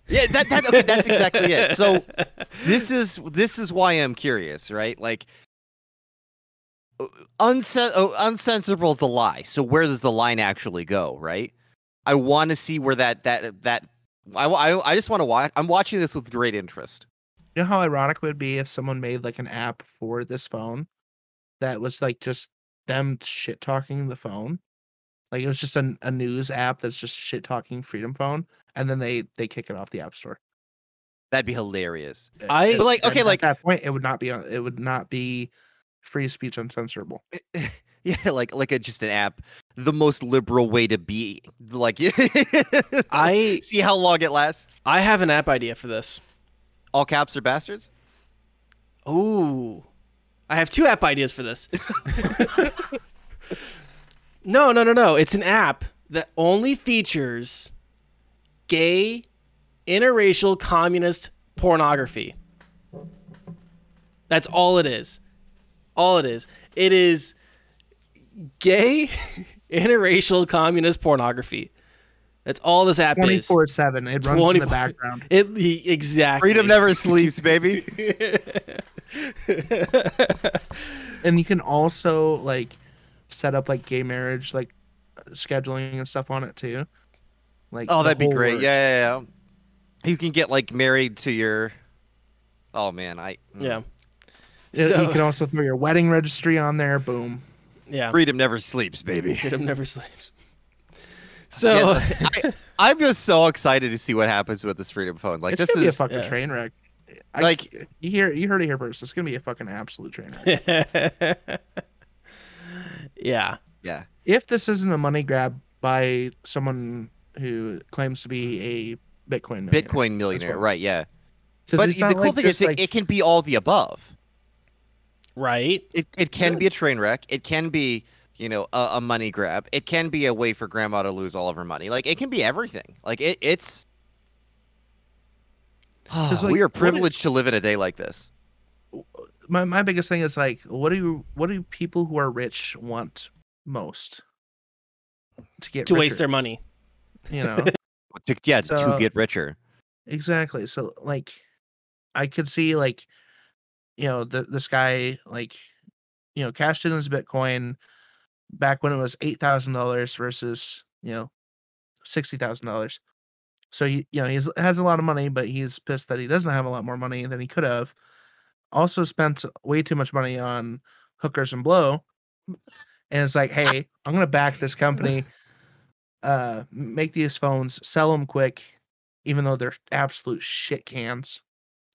Yeah, that, that okay, that's exactly it. So this is this is why I'm curious, right? Like unsen- oh, uncensorable is a lie. So where does the line actually go, right? I want to see where that that that I I, I just want to watch. I'm watching this with great interest. You know how ironic it would be if someone made like an app for this phone that was like just them shit talking the phone. Like it was just a, a news app that's just shit talking Freedom Phone, and then they they kick it off the App Store. That'd be hilarious. Eh, I- It- But, like, and okay, at like- that point, it would not be uh, it would not be free speech uncensorable. Yeah, like like a just an app, the most liberal way to be. Like I see how long it lasts. I have an app idea for this. All caps are bastards. Ooh. I have two app ideas for this. no, no, no, no. It's an app that only features gay, interracial, communist pornography. That's all it is. All it is. It is gay, interracial, communist pornography. That's all this app Twenty is. four seven. It runs in the background. It exactly. Freedom never sleeps, baby. and you can also like set up like gay marriage like scheduling and stuff on it too. Like Oh, that'd be great. Yeah, yeah, yeah. You can get like married to your. Oh man, I. mm. yeah. Yeah, So- you can also throw your wedding registry on there. Boom. Yeah. Freedom never sleeps, baby. Freedom never sleeps. So Yeah, I, I'm just so excited to see what happens with this Freedom phone. Like it's this gonna be a fucking yeah. train wreck. I, like you hear you heard it here first. It's gonna be a fucking absolute train wreck. yeah. yeah. if this isn't a money grab by someone who claims to be a Bitcoin millionaire. Bitcoin millionaire, what- right? yeah. But the cool like thing just, is, it, it can be all the above. Right? It it can be a train wreck. It can be you know a, a money grab. It can be a way for grandma to lose all of her money. Like it can be everything. Like it it's. 'Cause, we are what if- privileged to live in a day like this. my my biggest thing is like, what do you what do people who are rich want most? To get To waste their money. you know To, yeah, to get richer. exactly. So like, I could see like, you know, the this guy like, you know, cashed in his Bitcoin back when it was eight thousand dollars versus you know, sixty thousand dollars. So he, you know, he has a lot of money, but he's pissed that he doesn't have a lot more money than he could have. Also spent way too much money on hookers and blow, and it's like, hey, I'm gonna back this company, uh, make these phones, sell them quick, even though they're absolute shit cans,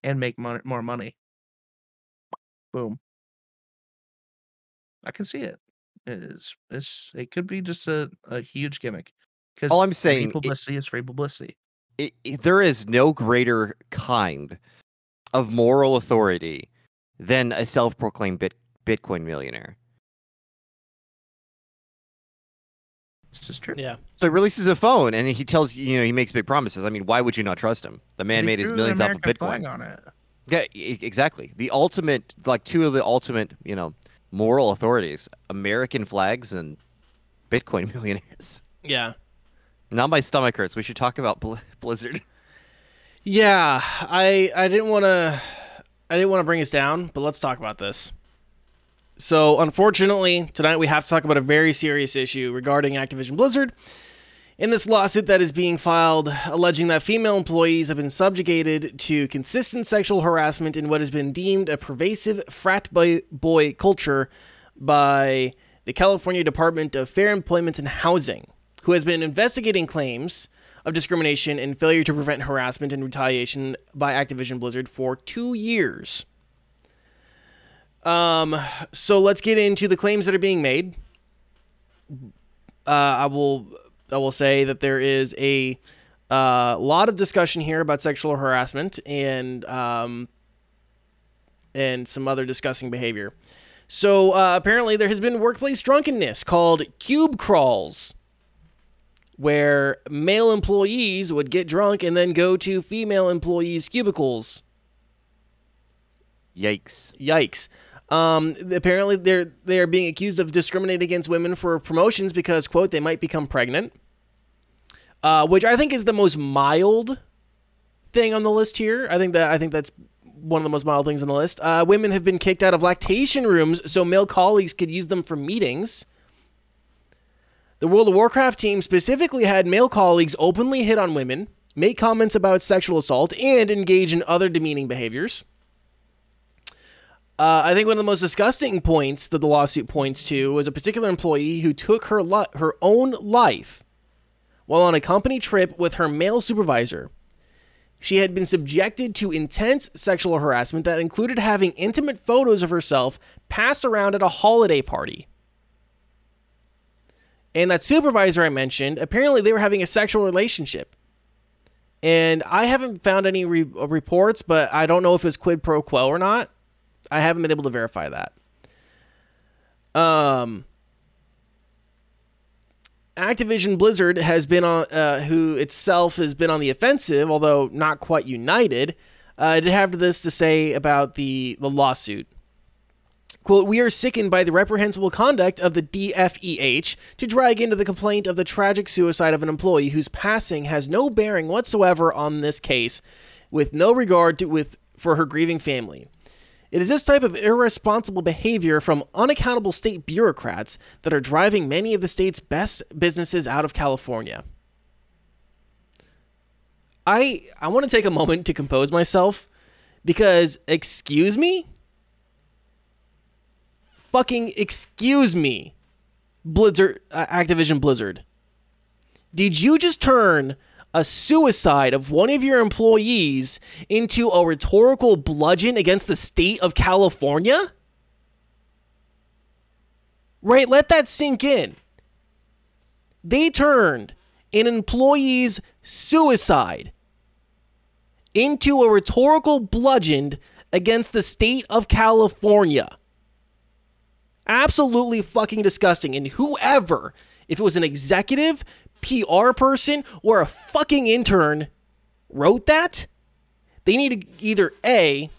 and make mon- more money. Boom. I can see it. It's it's it could be just a, a huge gimmick. Because All I'm saying, free it- publicity is free publicity. it, it- there is no greater kind of moral authority than a self-proclaimed bit, Bitcoin millionaire. This is true. Yeah. So he releases a phone and he tells you, you know, he makes big promises. I mean, why would you not trust him? The man He made his millions off of Bitcoin. on it. Yeah, exactly. The ultimate, like two of the ultimate, you know, moral authorities: American flags and Bitcoin millionaires. Yeah. Now my stomach hurts. We should talk about Bl- Blizzard. Yeah, I I didn't want to I didn't want to bring us down, but let's talk about this. So, unfortunately, tonight we have to talk about a very serious issue regarding Activision Blizzard. In this lawsuit that is being filed alleging that female employees have been subjugated to consistent sexual harassment in what has been deemed a pervasive frat boy, culture by the California Department of Fair Employment and Housing, who has been investigating claims of discrimination and failure to prevent harassment and retaliation by Activision Blizzard for two years. Um, so let's get into the claims that are being made. Uh, I will I will say that there is a uh, lot of discussion here about sexual harassment and um, and some other disgusting behavior. So uh, apparently there has been workplace drunkenness called cube crawls where male employees would get drunk and then go to female employees' cubicles. Yikes! Yikes. Um, apparently, they're they are being accused of discriminating against women for promotions because, quote, they might become pregnant. Uh, which I think is the most mild thing on the list here. I think that I think that's one of the most mild things on the list. Uh, women have been kicked out of lactation rooms so male colleagues could use them for meetings. The World of Warcraft team specifically had male colleagues openly hit on women, make comments about sexual assault, and engage in other demeaning behaviors. Uh, I think one of the most disgusting points that the lawsuit points to was a particular employee who took her her own life while on a company trip with her male supervisor. She had been subjected to intense sexual harassment that included having intimate photos of herself passed around at a holiday party. And that supervisor I mentioned, apparently they were having a sexual relationship. And I haven't found any re- reports, but I don't know if it's quid pro quo or not. I haven't been able to verify that. Um, Activision Blizzard has been on, uh, who itself has been on the offensive, although not quite united. Uh, did have this to say about the the lawsuit. Quote, we are sickened by the reprehensible conduct of the DFEH to drag into the complaint of the tragic suicide of an employee whose passing has no bearing whatsoever on this case, with no regard to with for her grieving family. It is this type of irresponsible behavior from unaccountable state bureaucrats that are driving many of the state's best businesses out of California. I I want to take a moment to compose myself because excuse me? Fucking excuse me. Blizzard uh, Activision Blizzard. Did you just turn a suicide of one of your employees into a rhetorical bludgeon against the state of California? Right, let that sink in. They turned an employee's suicide into a rhetorical bludgeon against the state of California. Absolutely fucking disgusting. And whoever, if it was an executive, PR person, or a fucking intern, wrote that, they need to either A,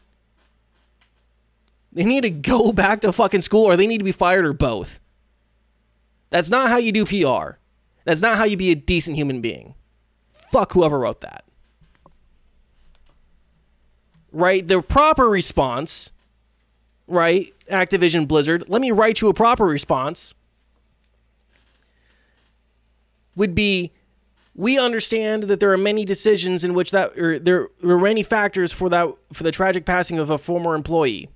they need to go back to fucking school or they need to be fired or both. That's not how you do PR. That's not how you be a decent human being. Fuck whoever wrote that. Right? The proper response, right? Activision Blizzard, let me write you a proper response. Would be we understand that there are many decisions in which that or there were many factors for that for the tragic passing of a former employee.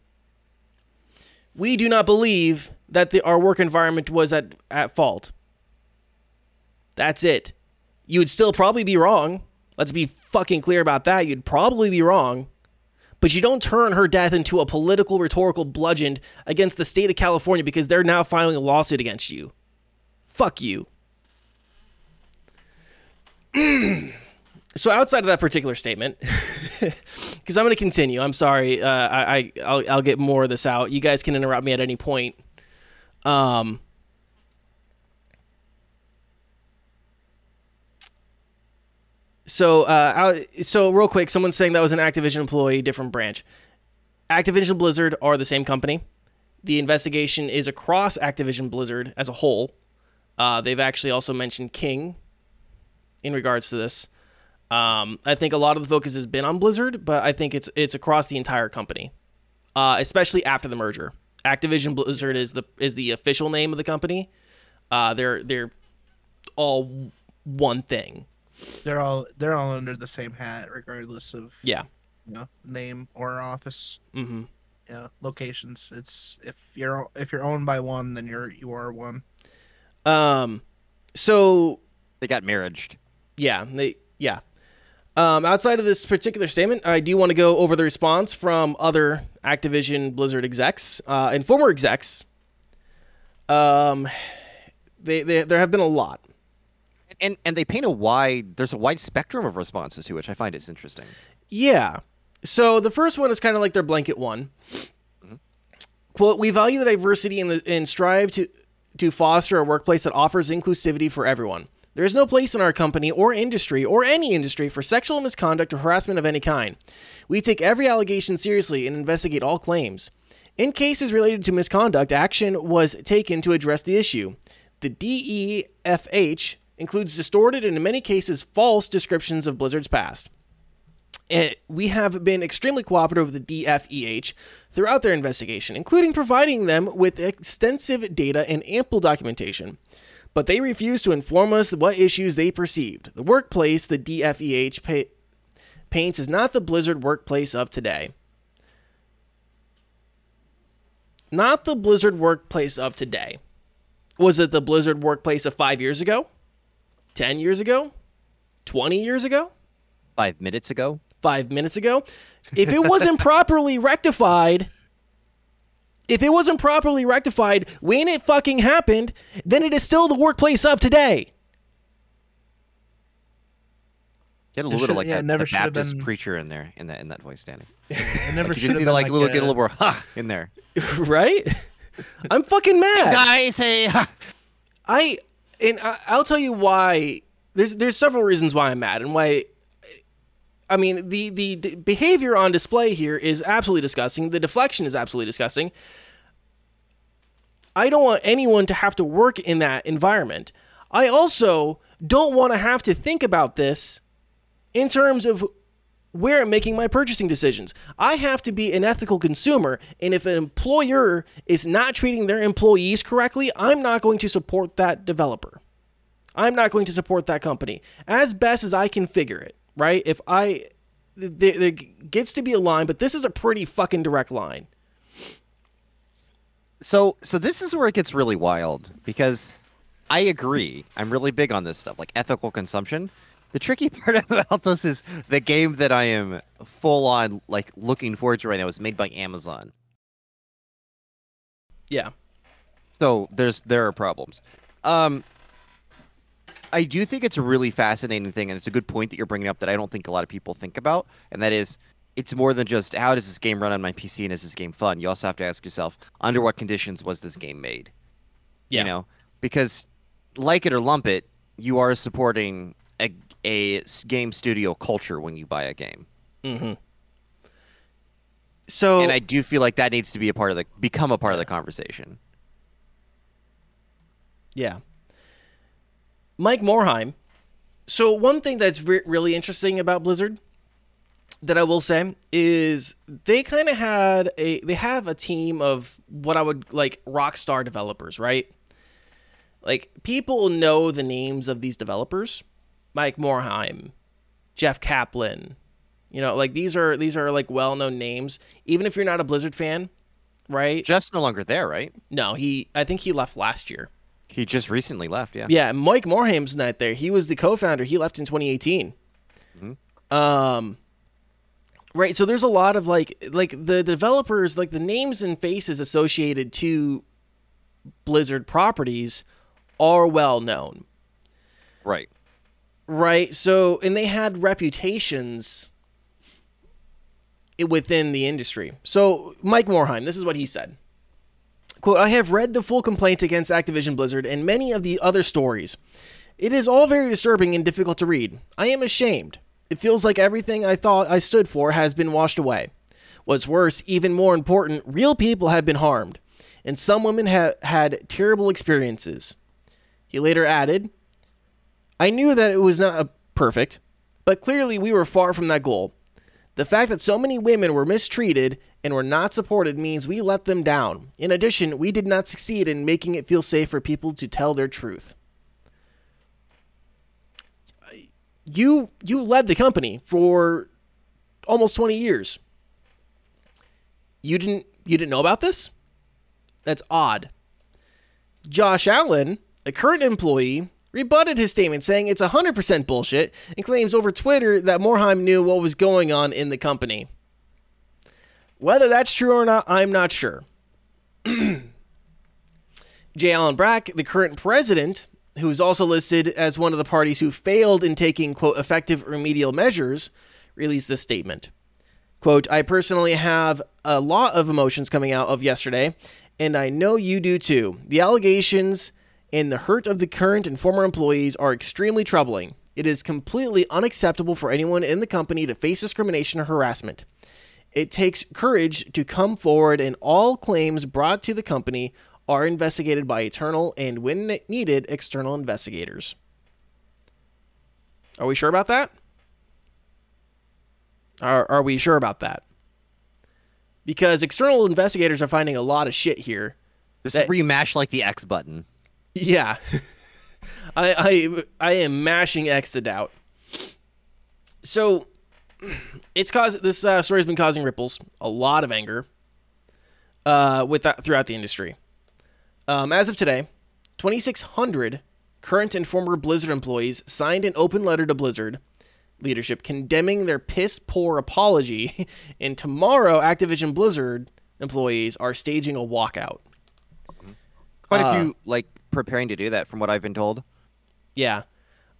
We do not believe that the, our work environment was at, at fault. That's it. You would still probably be wrong. Let's be fucking clear about that. You'd probably be wrong. But you don't turn her death into a political rhetorical bludgeon against the state of California because they're now filing a lawsuit against you. Fuck you. so outside of that particular statement, because I'm going to continue. I'm sorry. Uh, I, I I'll, I'll get more of this out. You guys can interrupt me at any point. Um. So, uh, so real quick, someone's saying that was an Activision employee, different branch. Activision Blizzard are the same company. The investigation is across Activision Blizzard as a whole. Uh, they've actually also mentioned King in regards to this. Um, I think a lot of the focus has been on Blizzard, but I think it's it's across the entire company, uh, especially after the merger. Activision Blizzard is the is the official name of the company. Uh, they're they're all one thing. They're all they're all under the same hat, regardless of Yeah. you know, name or office. hmm Yeah, locations. It's if you're if you're owned by one, then you're you are one. Um. So They got marriaged. Yeah, they yeah. Um, outside of this particular statement, I do want to go over the response from other Activision Blizzard execs uh, and former execs. Um, they, they there have been a lot. And and they paint a wide there's a wide spectrum of responses to which I find it's interesting. Yeah. So the first one is kind of like their blanket one. Quote: We value the diversity and, the, and strive to to foster a workplace that offers inclusivity for everyone. There is no place in our company or industry or any industry for sexual misconduct or harassment of any kind. We take every allegation seriously and investigate all claims. In cases related to misconduct, action was taken to address the issue. The DEFH includes distorted and in many cases false descriptions of Blizzard's past. And we have been extremely cooperative with the DFEH throughout their investigation, including providing them with extensive data and ample documentation. But they refused to inform us what issues they perceived. The workplace the DFEH pa- paints is not the Blizzard workplace of today. Not the Blizzard workplace of today. Was it the Blizzard workplace of five years ago? 10 years ago? 20 years ago? Five minutes ago. five minutes ago. If it wasn't properly rectified, if it wasn't properly rectified when it fucking happened, then it is still the workplace of today. Get a little bit of like yeah, that never the Baptist been- preacher in there in that in that voice, Danny. It never You just need to like, little a- get a little more ha in there. right? I'm fucking mad. Guys, say ha. I and I, I'll tell you why. There's there's several reasons why I'm mad and why. I mean the the d- behavior on display here is absolutely disgusting. The deflection is absolutely disgusting. I don't want anyone to have to work in that environment. I also don't want to have to think about this in terms of where I'm making my purchasing decisions. I have to be an ethical consumer, and if an employer is not treating their employees correctly, I'm not going to support that developer. I'm not going to support that company as best as I can figure it, right? If I there, there gets to be a line, but this is a pretty fucking direct line. So so this is where it gets really wild because I agree. I'm really big on this stuff, like ethical consumption. The tricky part about this is the game that I am full on like looking forward to right now is made by Amazon. Yeah. So there's there are problems. Um I do think it's a really fascinating thing, and it's a good point that you're bringing up that I don't think a lot of people think about, and that is, it's more than just how does this game run on my PC and is this game fun. You also have to ask yourself, under what conditions was this game made? Yeah. You know, because like it or lump it, you are supporting a game studio culture when you buy a game, Mm-hmm. So and I do feel like that needs to be a part of the become a part of the conversation. Yeah. Mike Morhaim. So one thing that's re- really interesting about Blizzard that I will say is they kind of had a they have a team of what I would like rockstar developers, right? Like people know the names of these developers. Mike Morhaim, Jeff Kaplan. You know, like these are these are like well-known names even if you're not a Blizzard fan, right? Jeff's no longer there, right? No, he I think he left last year. He just recently left. Yeah. Yeah, Mike Morhaim's not there. He was the co-founder. He left in 2018. Um, right. So there's a lot of like, like the developers, like the names and faces associated to Blizzard properties are well known, Right. right? So and they had reputations within the industry. So Mike Morhaim, this is what he said. Quote, I have read the full complaint against Activision Blizzard and many of the other stories. It is all very disturbing and difficult to read. I am ashamed. It feels like everything I thought I stood for has been washed away. What's worse, even more important, real people have been harmed, and some women have had terrible experiences. He later added, I knew that it was not perfect, but clearly we were far from that goal. The fact that so many women were mistreated and were not supported means we let them down. In addition, we did not succeed in making it feel safe for people to tell their truth. You you led the company for almost 20 years. You didn't you didn't know about this? That's odd. Josh Allen, a current employee, rebutted his statement saying it's 100% bullshit and claims over Twitter that Morhaim knew what was going on in the company. Whether that's true or not, I'm not sure. J. Allen Brack, the current president, who is also listed as one of the parties who failed in taking, quote, effective remedial measures, released this statement. Quote, I personally have a lot of emotions coming out of yesterday, and I know you do too. The allegations and the hurt of the current and former employees are extremely troubling. It is completely unacceptable for anyone in the company to face discrimination or harassment. It takes courage to come forward, and all claims brought to the company are investigated by internal and, when needed, external investigators. Are we sure about that? Are, are we sure about that? Because external investigators are finding a lot of shit here. This That- is where you mash like the X button. Yeah. I, I I am mashing X to doubt. So it's caused this uh, story has been causing ripples, a lot of anger, uh, with that throughout the industry. Um, as of today, 2,600 current and former Blizzard employees signed an open letter to Blizzard leadership condemning their piss poor apology, and tomorrow Activision Blizzard employees are staging a walkout. Quite Uh, a few like preparing to do that, from what I've been told. Yeah.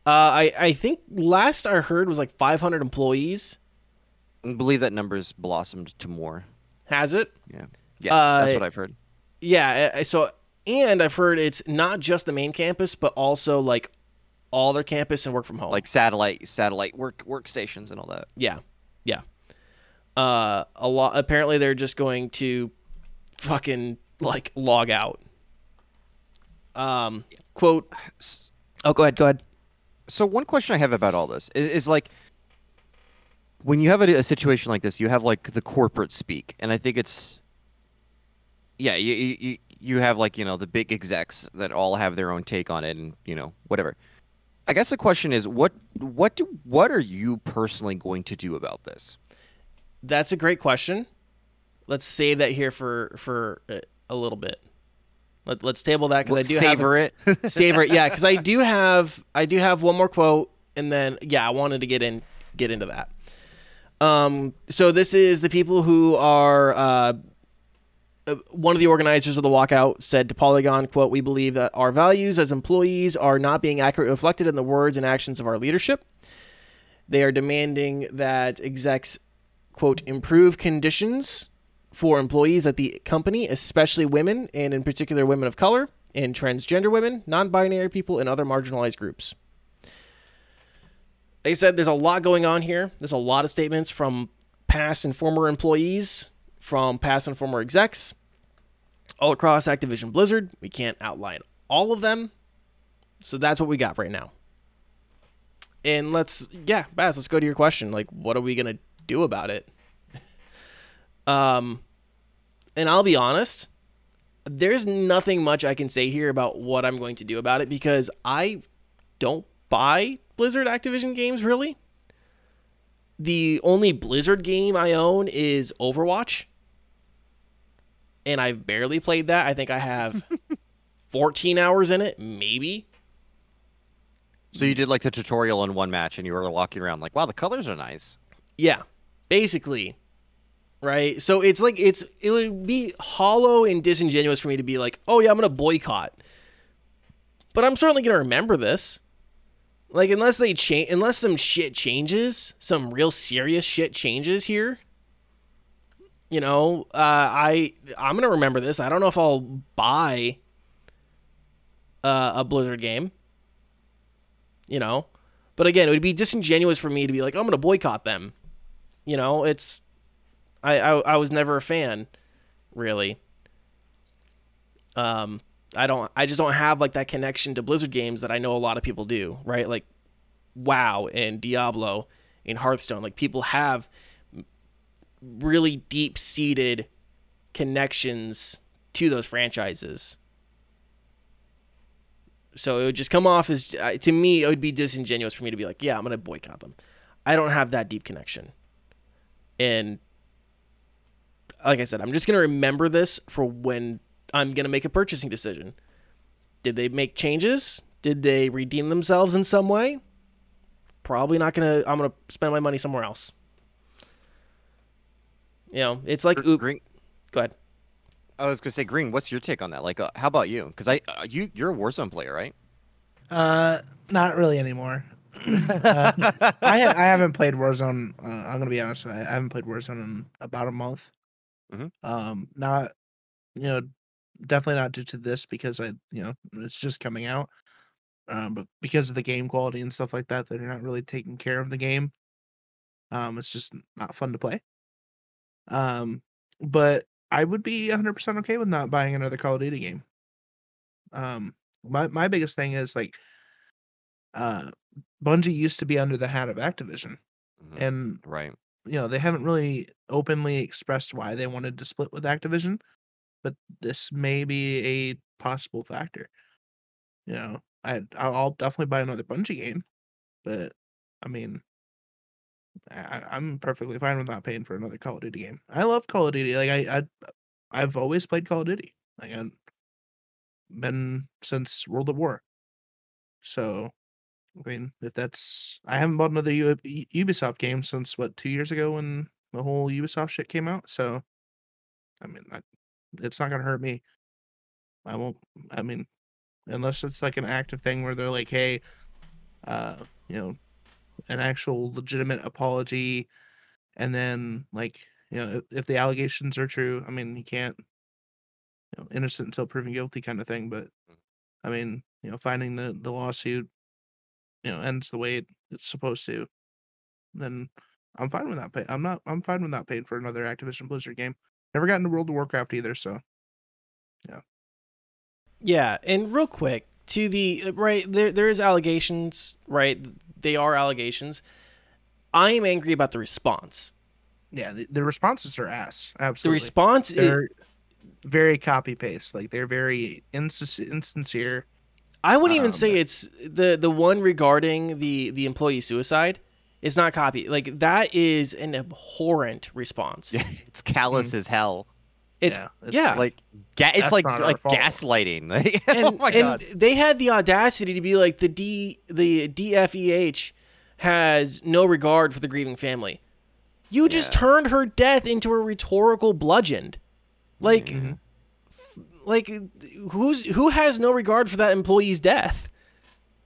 Uh, I, I think last I heard was like 500 employees. I believe that number's blossomed to more. Has it? Yeah. Yes, that's Uh, what I've heard. Yeah. I- I- So, and I've heard it's not just the main campus, but also like all their campus and work from home. Like satellite satellite work workstations and all that. yeah. Yeah. Uh, a lot. Apparently, they're just going to fucking like log out. Um, quote. Oh, go ahead. Go ahead. So one question I have about all this is, is like when you have a, a situation like this, you have like the corporate speak, and I think it's yeah, you, you you- have like you know the big execs that all have their own take on it, and you know whatever. I guess the question is what what do what are you personally going to do about this? That's a great question. Let's save that here for for a, a little bit. Let, let's table that because I do have a- it. savor it yeah because i do have i do have one more quote and then yeah i wanted to get in get into that um so this is the people who are uh uh, one of the organizers of the walkout said to Polygon, "quote We believe that our values as employees are not being accurately reflected in the words and actions of our leadership. They are demanding that execs, quote, improve conditions for employees at the company, especially women, and in particular women of color and transgender women, non-binary people, and other marginalized groups." They said there's a lot going on here. There's a lot of statements from past and former employees, from past and former execs, all across Activision Blizzard. We can't outline all of them. So that's what we got right now. And let's, yeah, Baz, let's go to your question. Like, what are we going to do about it? Um, and I'll be honest, there's nothing much I can say here about what I'm going to do about it because I don't buy Blizzard Activision games really. The only Blizzard game I own is Overwatch. And I've barely played that. I think I have 14 hours in it, maybe. So you did like the tutorial in one match, and you were walking around like, "Wow, the colors are nice." Yeah, basically, right? So it's like it's it would be hollow and disingenuous for me to be like, "Oh yeah, I'm gonna boycott," but I'm certainly gonna remember this. Like unless they change, unless some shit changes, some real serious shit changes here. You know, uh, I I'm gonna remember this. I don't know if I'll buy uh, a Blizzard game. You know, but again, it would be disingenuous for me to be like, I'm gonna boycott them. You know, it's I I, I was never a fan, really. Um, I don't I just don't have like that connection to Blizzard games that I know a lot of people do, right? Like WoW and Diablo and Hearthstone. Like people have really deep-seated connections to those franchises. So it would just come off as to me it would be disingenuous for me to be like, yeah, I'm to boycott them. I don't have that deep connection. And like I said, I'm just going to remember this for when I'm going to make a purchasing decision. Did they make changes? Did they redeem themselves in some way? Probably not going to I'm going to spend my money somewhere else. You know, it's like oop. Green, Go ahead. I was gonna say, Green. What's your take on that? Like, uh, how about you? Because I, uh, you, you're a Warzone player, right? Uh, not really anymore. uh, I ha- I haven't played Warzone. Uh, I'm gonna be honest. I haven't played Warzone in about a month. Mhm. Um, not you know, definitely not due to this because I you know it's just coming out. Um, but because of the game quality and stuff like that, they're not really taking care of the game. Um, it's just not fun to play. Um, but I would be 100% okay with not buying another Call of Duty game. Um, my my biggest thing is like, uh, Bungie used to be under the hat of Activision, Mhm. and Right. You know they haven't really openly expressed why they wanted to split with Activision, but this may be a possible factor. You know, I I'll definitely buy another Bungie game, but I mean, I, I'm perfectly fine with not paying for another Call of Duty game. I love Call of Duty. Like I, I I've always played Call of Duty. Like I've been since World at War. So, I mean, if that's I haven't bought another U- Ubisoft game since what two years ago when the whole Ubisoft shit came out. So, I mean, I, it's not gonna hurt me. I won't. I mean, unless it's like an active thing where they're like, hey, uh, you know, an actual legitimate apology, and then like you know if, if the allegations are true, I mean, you can't you know innocent until proven guilty kind of thing. But I mean, you know, finding the the lawsuit, you know, ends the way it's supposed to, then I'm fine with that. Pay. I'm not. I'm fine with not paying for another Activision Blizzard game. Never got into World of Warcraft either, so Yeah, Yeah, and real quick to the uh, right there there is allegations, right? They are allegations. I am angry about the response. yeah, the, the responses are ass. Absolutely, the response is, they're very copy paste. Like they're very insin- insincere. I wouldn't even um, say it's the the one regarding the the employee suicide. It's not copy. Like that is an abhorrent response. it's callous as hell. It's yeah, yeah. Like, ga- it's That's like like fault. gaslighting. Like, and, oh my and god. they had the audacity to be like the D the DFEH has no regard for the grieving family. You just Yeah. turned her death into a rhetorical bludgeon. Like, Mhm. Like who's who has no regard for that employee's death?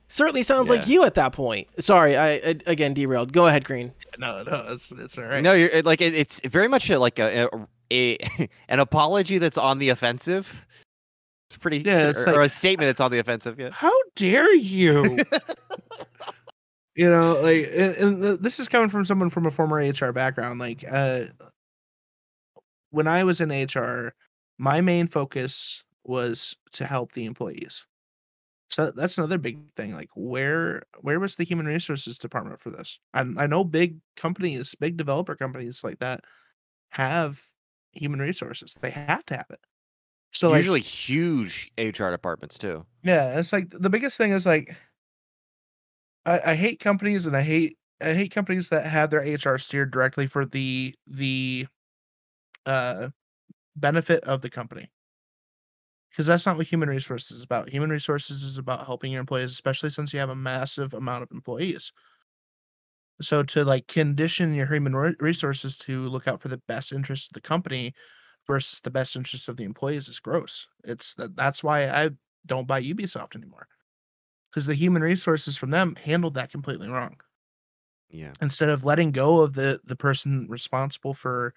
Certainly sounds like you at that point. Sorry, I, I again derailed. Go ahead, Green. No, no, it's it's all right. No, you're like it, it's very much a, like a, a, a an apology that's on the offensive. It's pretty, Yeah, it's or, or a statement that's on the offensive. Yeah, How dare you? you know, like, and, and this is coming from someone from a former HR background. Like, uh, when I was in HR, my main focus was to help the employees. So that's another big thing. Like, where where was the human resources department for this? I I know big companies, big developer companies like that, have human resources. They have to have it. So like, usually huge HR departments too. yeah, it's like the biggest thing is like I, I hate companies and I hate I hate companies that have their HR steered directly for the the uh benefit of the company. Because that's not what human resources is about. Human resources is about helping your employees, especially since you have a massive amount of employees. So to like condition your human resources to look out for the best interest of the company versus the best interest of the employees is gross. It's that that's why I don't buy Ubisoft anymore. Because the human resources from them handled that completely wrong. Yeah, Instead of letting go of the the person responsible for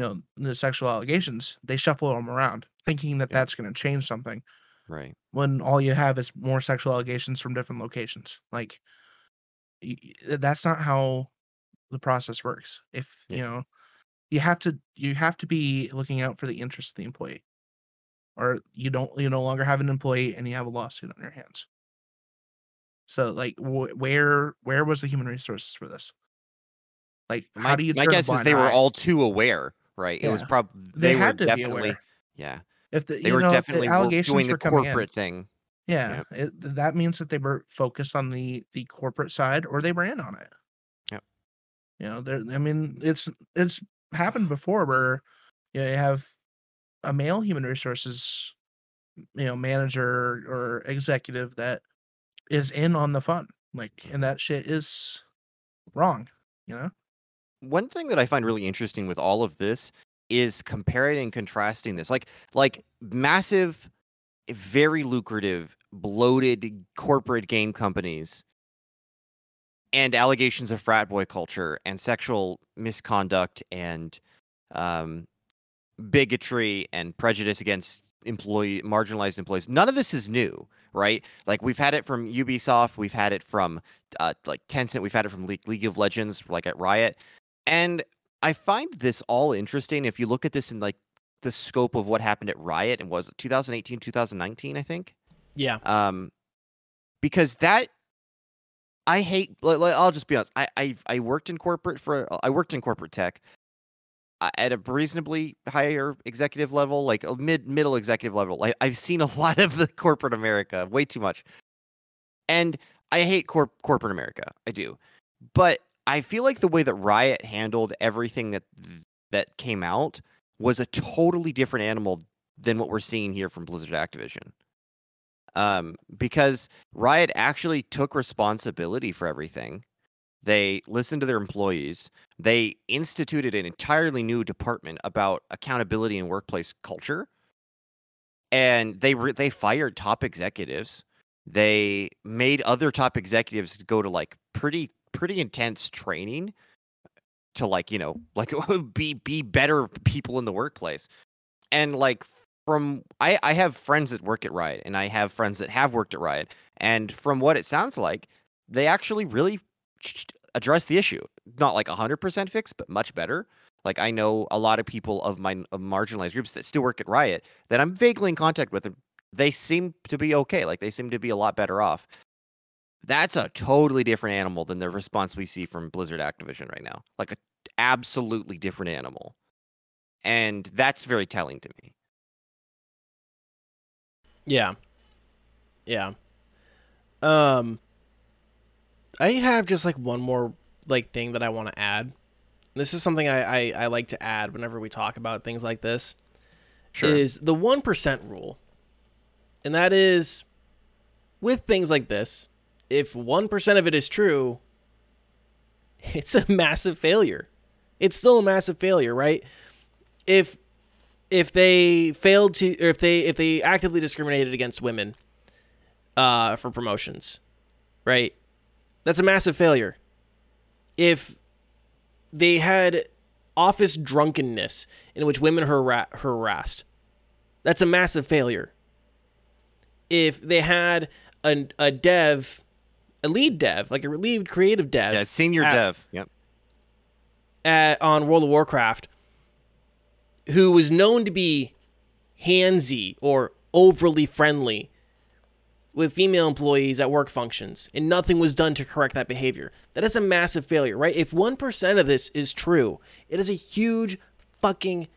you know the sexual allegations, they shuffle them around, thinking that Yeah. that's going to change something right. when all you have is more sexual allegations from different locations. Like that's not how the process works. If you know, you have to you have to be looking out for the interest of the employee, or you don't you no longer have an employee and you have a lawsuit on your hands. So like, wh- where where was the human resources for this? Like, My, how do you? my guess is they were all too aware, right? It was Yeah. probably They, they, were had to be definitely aware. yeah If the they were know, if the definitely allegations doing were the coming in, corporate thing. Yeah, it, that means that they were focused on the the corporate side, or they were in on it. Yep. You know, there. I mean, it's it's happened before where you, know, you have a male human resources, you know, manager or executive that is in on the fun, like, and mm-hmm. that shit is wrong. You know. One thing that I find really interesting with all of this is comparing and contrasting this. Like like massive, very lucrative, bloated corporate game companies and allegations of frat boy culture and sexual misconduct and um, bigotry and prejudice against employee marginalized employees. None of this is new, right? Like we've had it from Ubisoft, we've had it from uh, like Tencent, we've had it from League, League of Legends, like at Riot. And I find this all interesting if you look at this in like the scope of what happened at Riot and was it 2018, 2019, I think. Yeah. Um, because that I hate. I'll just be honest. I I I worked in corporate for. I worked in corporate tech uh, at a reasonably higher executive level, like a mid middle executive level. I, I've seen a lot of the corporate America, way too much, and I hate corp corporate America. I do, but I feel like the way that Riot handled everything that that came out was a totally different animal than what we're seeing here from Blizzard Activision. Um, because Riot actually took responsibility for everything. They listened to their employees. They instituted an entirely new department about accountability and workplace culture. And they re- they fired top executives. They made other top executives go to like pretty pretty intense training to like, you know, like be be better people in the workplace. And like from I I have friends that work at Riot and I have friends that have worked at Riot and from what it sounds like they actually really address the issue. Not like 100% fixed, but much better. Like I know a lot of people of my of marginalized groups that still work at Riot that I'm vaguely in contact with and they seem to be okay. Like they seem to be a lot better off. That's a totally different animal than the response we see from Blizzard Activision right now. Like a absolutely different animal. And that's very telling to me. Yeah. Yeah. Um I have just like one more like thing that I want to add. This is something I, I, I like to add whenever we talk about things like this. Sure. Is the one percent rule. And that is with things like this, if one percent of it is true, it's a massive failure. It's still a massive failure, right? If if they failed to, or if they if they actively discriminated against women uh, for promotions, right? That's a massive failure. If they had office drunkenness in which women hara- harassed, that's a massive failure. If they had a, a dev, a lead dev, like a lead creative dev, Yeah, senior at- dev. Yep. at, on World of Warcraft who was known to be handsy or overly friendly with female employees at work functions, and nothing was done to correct that behavior. That is a massive failure, right? If 1% of this is true, it is a huge fucking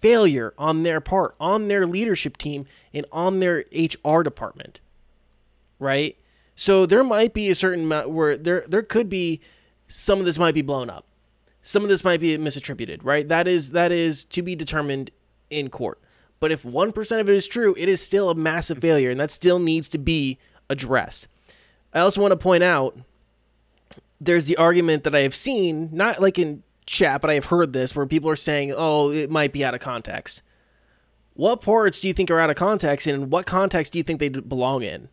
failure on their part, on their leadership team, and on their HR department, right? So there might be a certain amount where there there could be some of this might be blown up some of this might be misattributed, right? That is that is to be determined in court. But if 1% of it is true, it is still a massive failure and that still needs to be addressed. I also want to point out there's the argument that I have seen, not like in chat, but I have heard this where people are saying, "Oh, it might be out of context." What parts do you think are out of context and in what context do you think they belong in?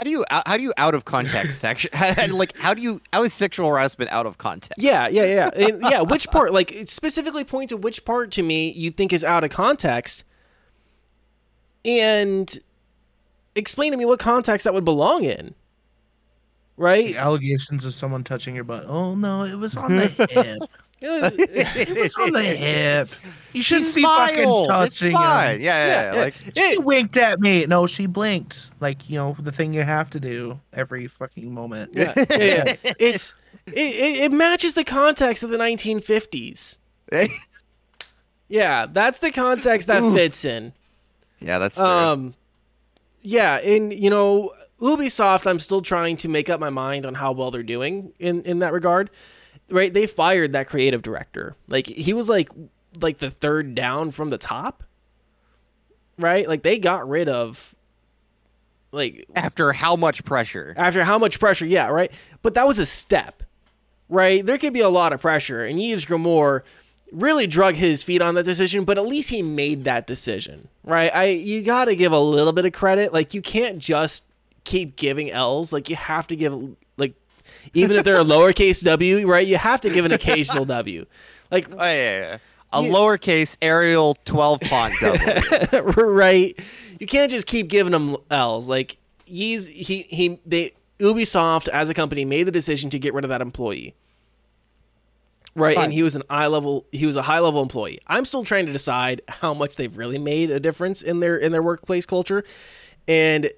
How do you out- how do you out of context section like how do you how is sexual harassment out of context? Yeah, yeah, yeah. And yeah, which part like specifically point to which part to me you think is out of context and explain to me what context that would belong in. Right? The allegations of someone touching your butt. Oh no, it was on the hip. It was on the hip. You shouldn't be fucking smiled. It's touching fine. him. Yeah, yeah, Yeah. Like She winked at me. No, she blinked. Like you know the thing you have to do every fucking moment. yeah, yeah, yeah. It's it, it, it matches the context of the 1950s. Yeah, that's the context that Oof. fits in. yeah, that's true. Um, yeah, and you know, Ubisoft, I'm still trying to make up my mind on how well they're doing in in that regard. Right? They fired that creative director. Like he was like like the third down from the top. Right? Like they got rid of like After how much pressure? after how much pressure? Yeah, right. But that was a step, right? There could be a lot of pressure, and Yves Grimoire really drug his feet on that decision. But at least he made that decision, right? I you got to give a little bit of credit. Like you can't just keep giving L's. Like you have to give even if they're a lowercase W, right? You have to give an occasional W. Like Oh yeah, yeah. A lowercase Arial twelve font double. right? You can't just keep giving them L's. Like he's he he they Ubisoft as a company made the decision to get rid of that employee. Right, Fine. and he was an eye level he was a high level employee. I'm still trying to decide how much they've really made a difference in their in their workplace culture. And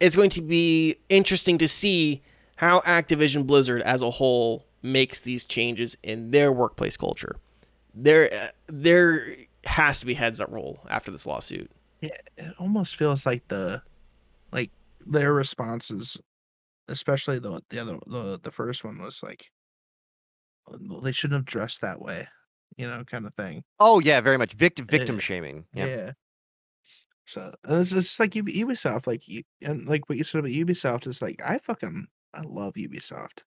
it's going to be interesting to see how Activision Blizzard as a whole makes these changes in their workplace culture. There uh, there has to be heads that roll after this lawsuit. Yeah, it almost feels like the like their responses, especially the the other the the first one was like "Oh, they shouldn't have dressed that way, you know, kind of thing. oh yeah, very much victim victim Yeah. shaming. Yeah. So it's, it's just like Ub- Ubisoft, like and like what you said about Ubisoft is like I fucking I love Ubisoft.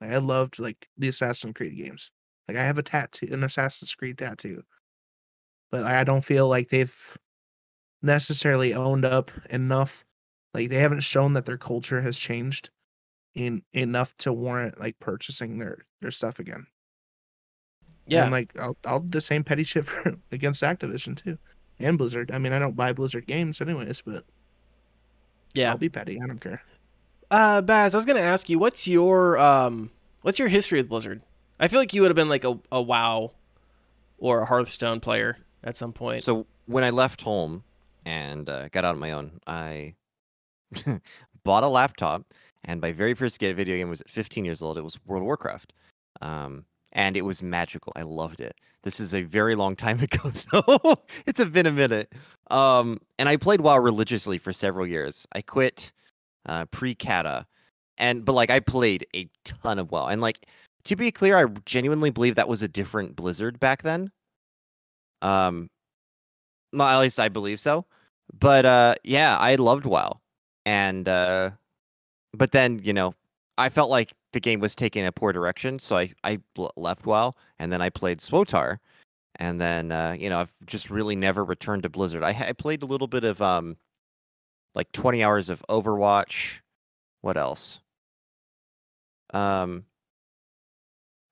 Like I loved like the Assassin's Creed games. Like I have a tattoo, an Assassin's Creed tattoo, but I don't feel like they've necessarily owned up enough. Like they haven't shown that their culture has changed in enough to warrant like purchasing their their stuff again. Yeah. And like I'll I'll do the same petty shit for against Activision too. And Blizzard. I mean I don't buy Blizzard games anyways, but yeah. I'll be petty. I don't care. Uh Baz, I was gonna ask you, what's your um what's your history with Blizzard? I feel like you would have been like a, a WoW or a Hearthstone player at some point. So when I left home and uh, got out on my own, I bought a laptop, and my very first video game was at 15 years old. It was World of Warcraft, um, and it was magical. I loved it. This is a very long time ago, though. it's been a minute. Um, and I played WoW religiously for several years. I quit uh, pre-Cata, and but like I played a ton of WoW, and like to be clear, I genuinely believe that was a different Blizzard back then. Um, well, at least I believe so. But uh, yeah, I loved WoW, and uh, but then you know, I felt like the game was taking a poor direction, so I I left WoW, and then I played SWTOR, and then uh, you know I've just really never returned to Blizzard. I, I played a little bit of um, like 20 hours of Overwatch. What else? Um,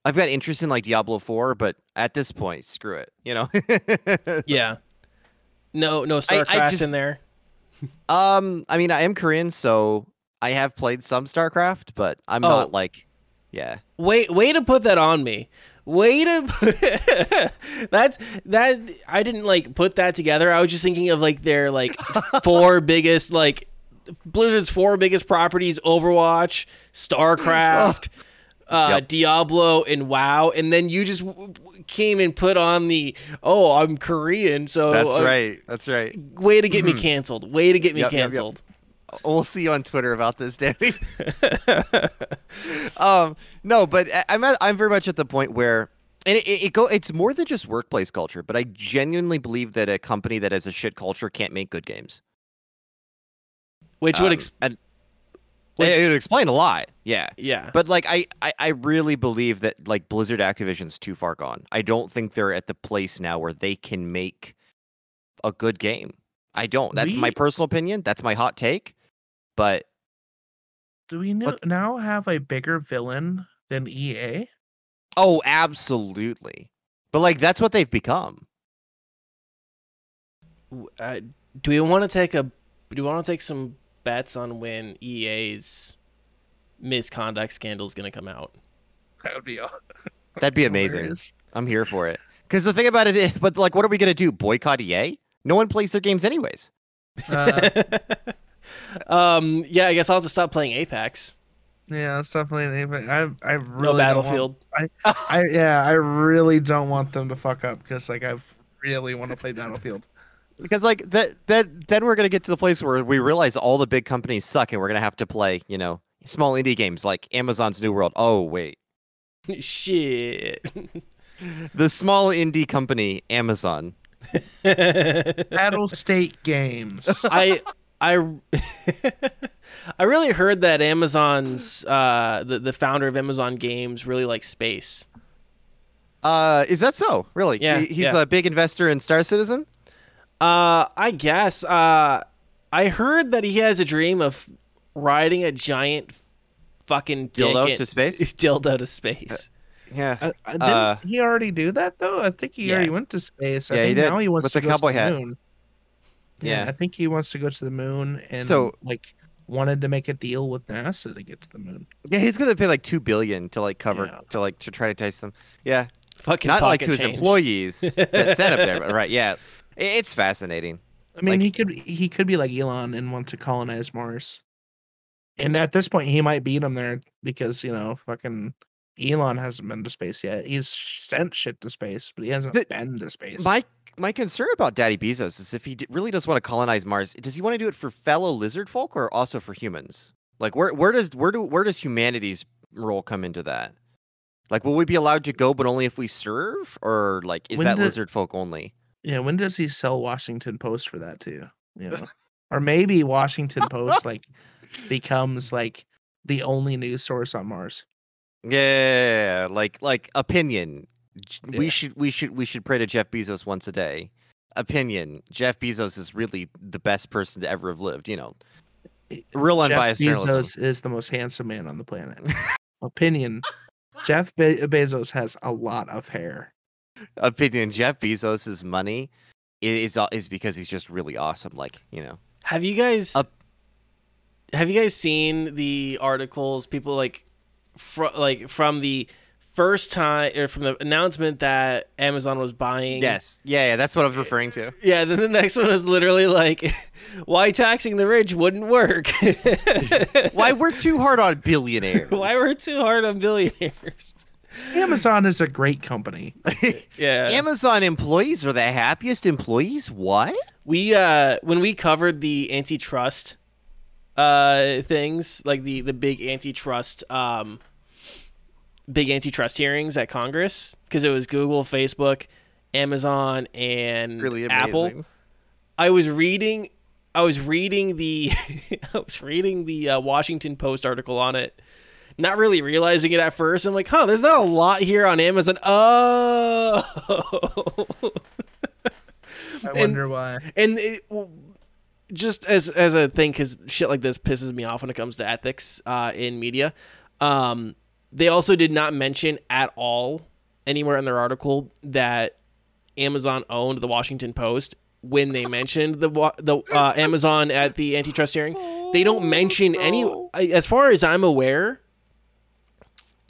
I've got interest in like Diablo 4, but at this point, screw it. You know. Yeah. No, no I StarCraft just- in there. Um, I mean, I am Korean, so I have played some StarCraft, but I'm Oh. not like, yeah. Wait, way to put that on me. Way to that's that I didn't like put that together. I was just thinking of like their like four biggest like Blizzard's four biggest properties: Overwatch, StarCraft, uh, Yep. Diablo, and WoW. And then you just w- w- came and put on the oh, I'm Korean, so That's uh, right. That's right. Way to get me canceled. Way to get me Yep, yep, yep. We'll see you on Twitter about this, Danny. um, no, but I'm at, I'm very much at the point where, and it, it, it go. It's more than just workplace culture, but I genuinely believe that a company that has a shit culture can't make good games. Which would Um, ex- and which- it would explain a lot. Yeah. yeah. But like I, I, I really believe that like Blizzard Activision's too far gone. I don't think they're at the place now where they can make a good game. I don't. That's my personal opinion. That's my hot take. But Do we know, What- now have a bigger villain than EA? oh, absolutely. But like that's what they've become. uh, do we want to take a do we want to take some bets on when EA's misconduct scandal is going to come out? That would be aw- That'd be amazing. I'm here for it. Because the thing about it is, but like, what are we gonna do? Boycott EA? No one plays their games anyways. Uh, um, yeah, I guess I'll just stop playing Apex. yeah, it's definitely an Apex. I I really No don't want- Battlefield. I yeah, I really don't want them to fuck up because like I really want to play Battlefield. Because like that, that then we're gonna get to the place where we realize all the big companies suck, and we're gonna have to play, you know, small indie games like Amazon's New World. Oh wait, Shit. the small indie company Amazon. Battle State Games. I I I really heard that Amazon's uh the, the founder of Amazon Games really likes space. Uh, is that so? Really? Yeah, He- he's yeah. a big investor in Star Citizen. Uh I guess uh I heard that he has a dream of riding a giant fucking Dildo to space? dildo to space. Yeah. Uh, uh, didn't Uh, he already do that though? I think he Yeah. already went to space. I Yeah, he did, now he wants with to the go cowboy to the hat. Moon. Yeah, Yeah. I think he wants to go to the moon and So- like wanted to make a deal with NASA to get to the moon. Yeah, he's gonna pay like two billion to like cover Yeah. to like to try to entice them. Yeah, Fucking not like pocket to his employees that set up there, but right? Yeah, it's fascinating. I mean, Like- he could he could be like Elon and want to colonize Mars. And at this point, he might beat him there because you know, fucking Elon hasn't been to space yet. He's sent shit to space, but he hasn't The- been to space. My my concern about Daddy Bezos is if he d- really does want to colonize Mars, does he want to do it for fellow lizard folk or also for humans? Like where where does where do where does humanity's role come into that? Like will we be allowed to go but only if we serve or like is When that did- lizard folk only? yeah, when does he sell Washington Post for that too? You know, or maybe Washington Post like becomes like the only news source on Mars. Yeah, like like opinion. J- We should we should we should pray to Jeff Bezos once a day. Opinion. Jeff Bezos is really the best person to ever have lived, you know. I- Real Jeff unbiased journalism. Bezos is the most handsome man on the planet. Opinion. Jeff Be- Bezos has a lot of hair. Opinion. Jeff Bezos's money is uh, is because he's just really awesome. Like you know. Have you guys Up- have you guys seen the articles people like fr- like from the first time or from the announcement that Amazon was buying Yes. Yeah. Yeah. That's what I was referring to. Yeah, then the next one is literally like why taxing the rich wouldn't work. Why we're too hard on billionaires? why we're too hard on billionaires. Amazon is a great company. Yeah. Amazon employees are the happiest employees? What? we uh when we covered the antitrust uh things like the the big antitrust um big antitrust hearings at congress because it was google facebook amazon and Really amazing. apple i was reading i was reading the i was reading the uh, washington post article on it not really realizing it at first. I'm like, huh, there's not a lot here on Amazon. Oh, I And- wonder why. and it, w- just as as a thing, because shit like this pisses me off when it comes to ethics uh, in media. Um, they also did not mention at all anywhere in their article that Amazon owned the Washington Post when they mentioned the the uh, Amazon at the antitrust hearing. They don't mention any, as far as I'm aware.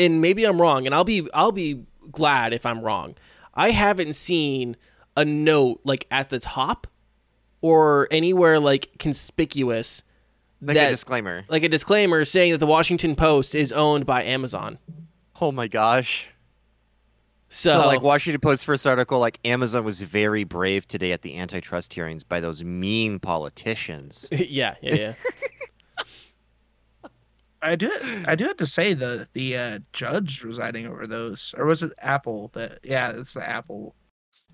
And maybe I'm wrong, and I'll be I'll be glad if I'm wrong. I haven't seen a note like at the top or anywhere like conspicuous Like that a disclaimer. like a disclaimer saying that the Washington Post is owned by Amazon. Oh my gosh. So, So, like Washington Post first article, like Amazon was very brave today at the antitrust hearings by those mean politicians. yeah, yeah, yeah. I do. I do have to say the the uh, judge residing over those, or was it Apple? That yeah, it's the Apple.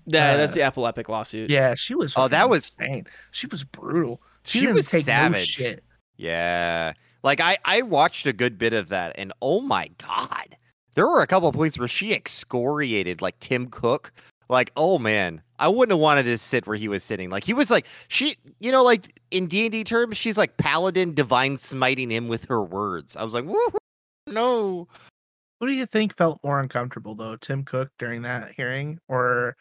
That, that's Uh, the Apple Epic lawsuit. Yeah, she was. Oh, that was- insane. She was brutal. She, She didn't was take no savage. shit. Yeah. Like I I watched a good bit of that and oh my god. There were a couple of points where she excoriated like Tim Cook. Like, oh man, I wouldn't have wanted to sit where he was sitting. Like he was like she, you know, like in D and D terms, she's like paladin divine smiting him with her words. I was like, Woo, no. Who do you think felt more uncomfortable though, Tim Cook during that hearing, or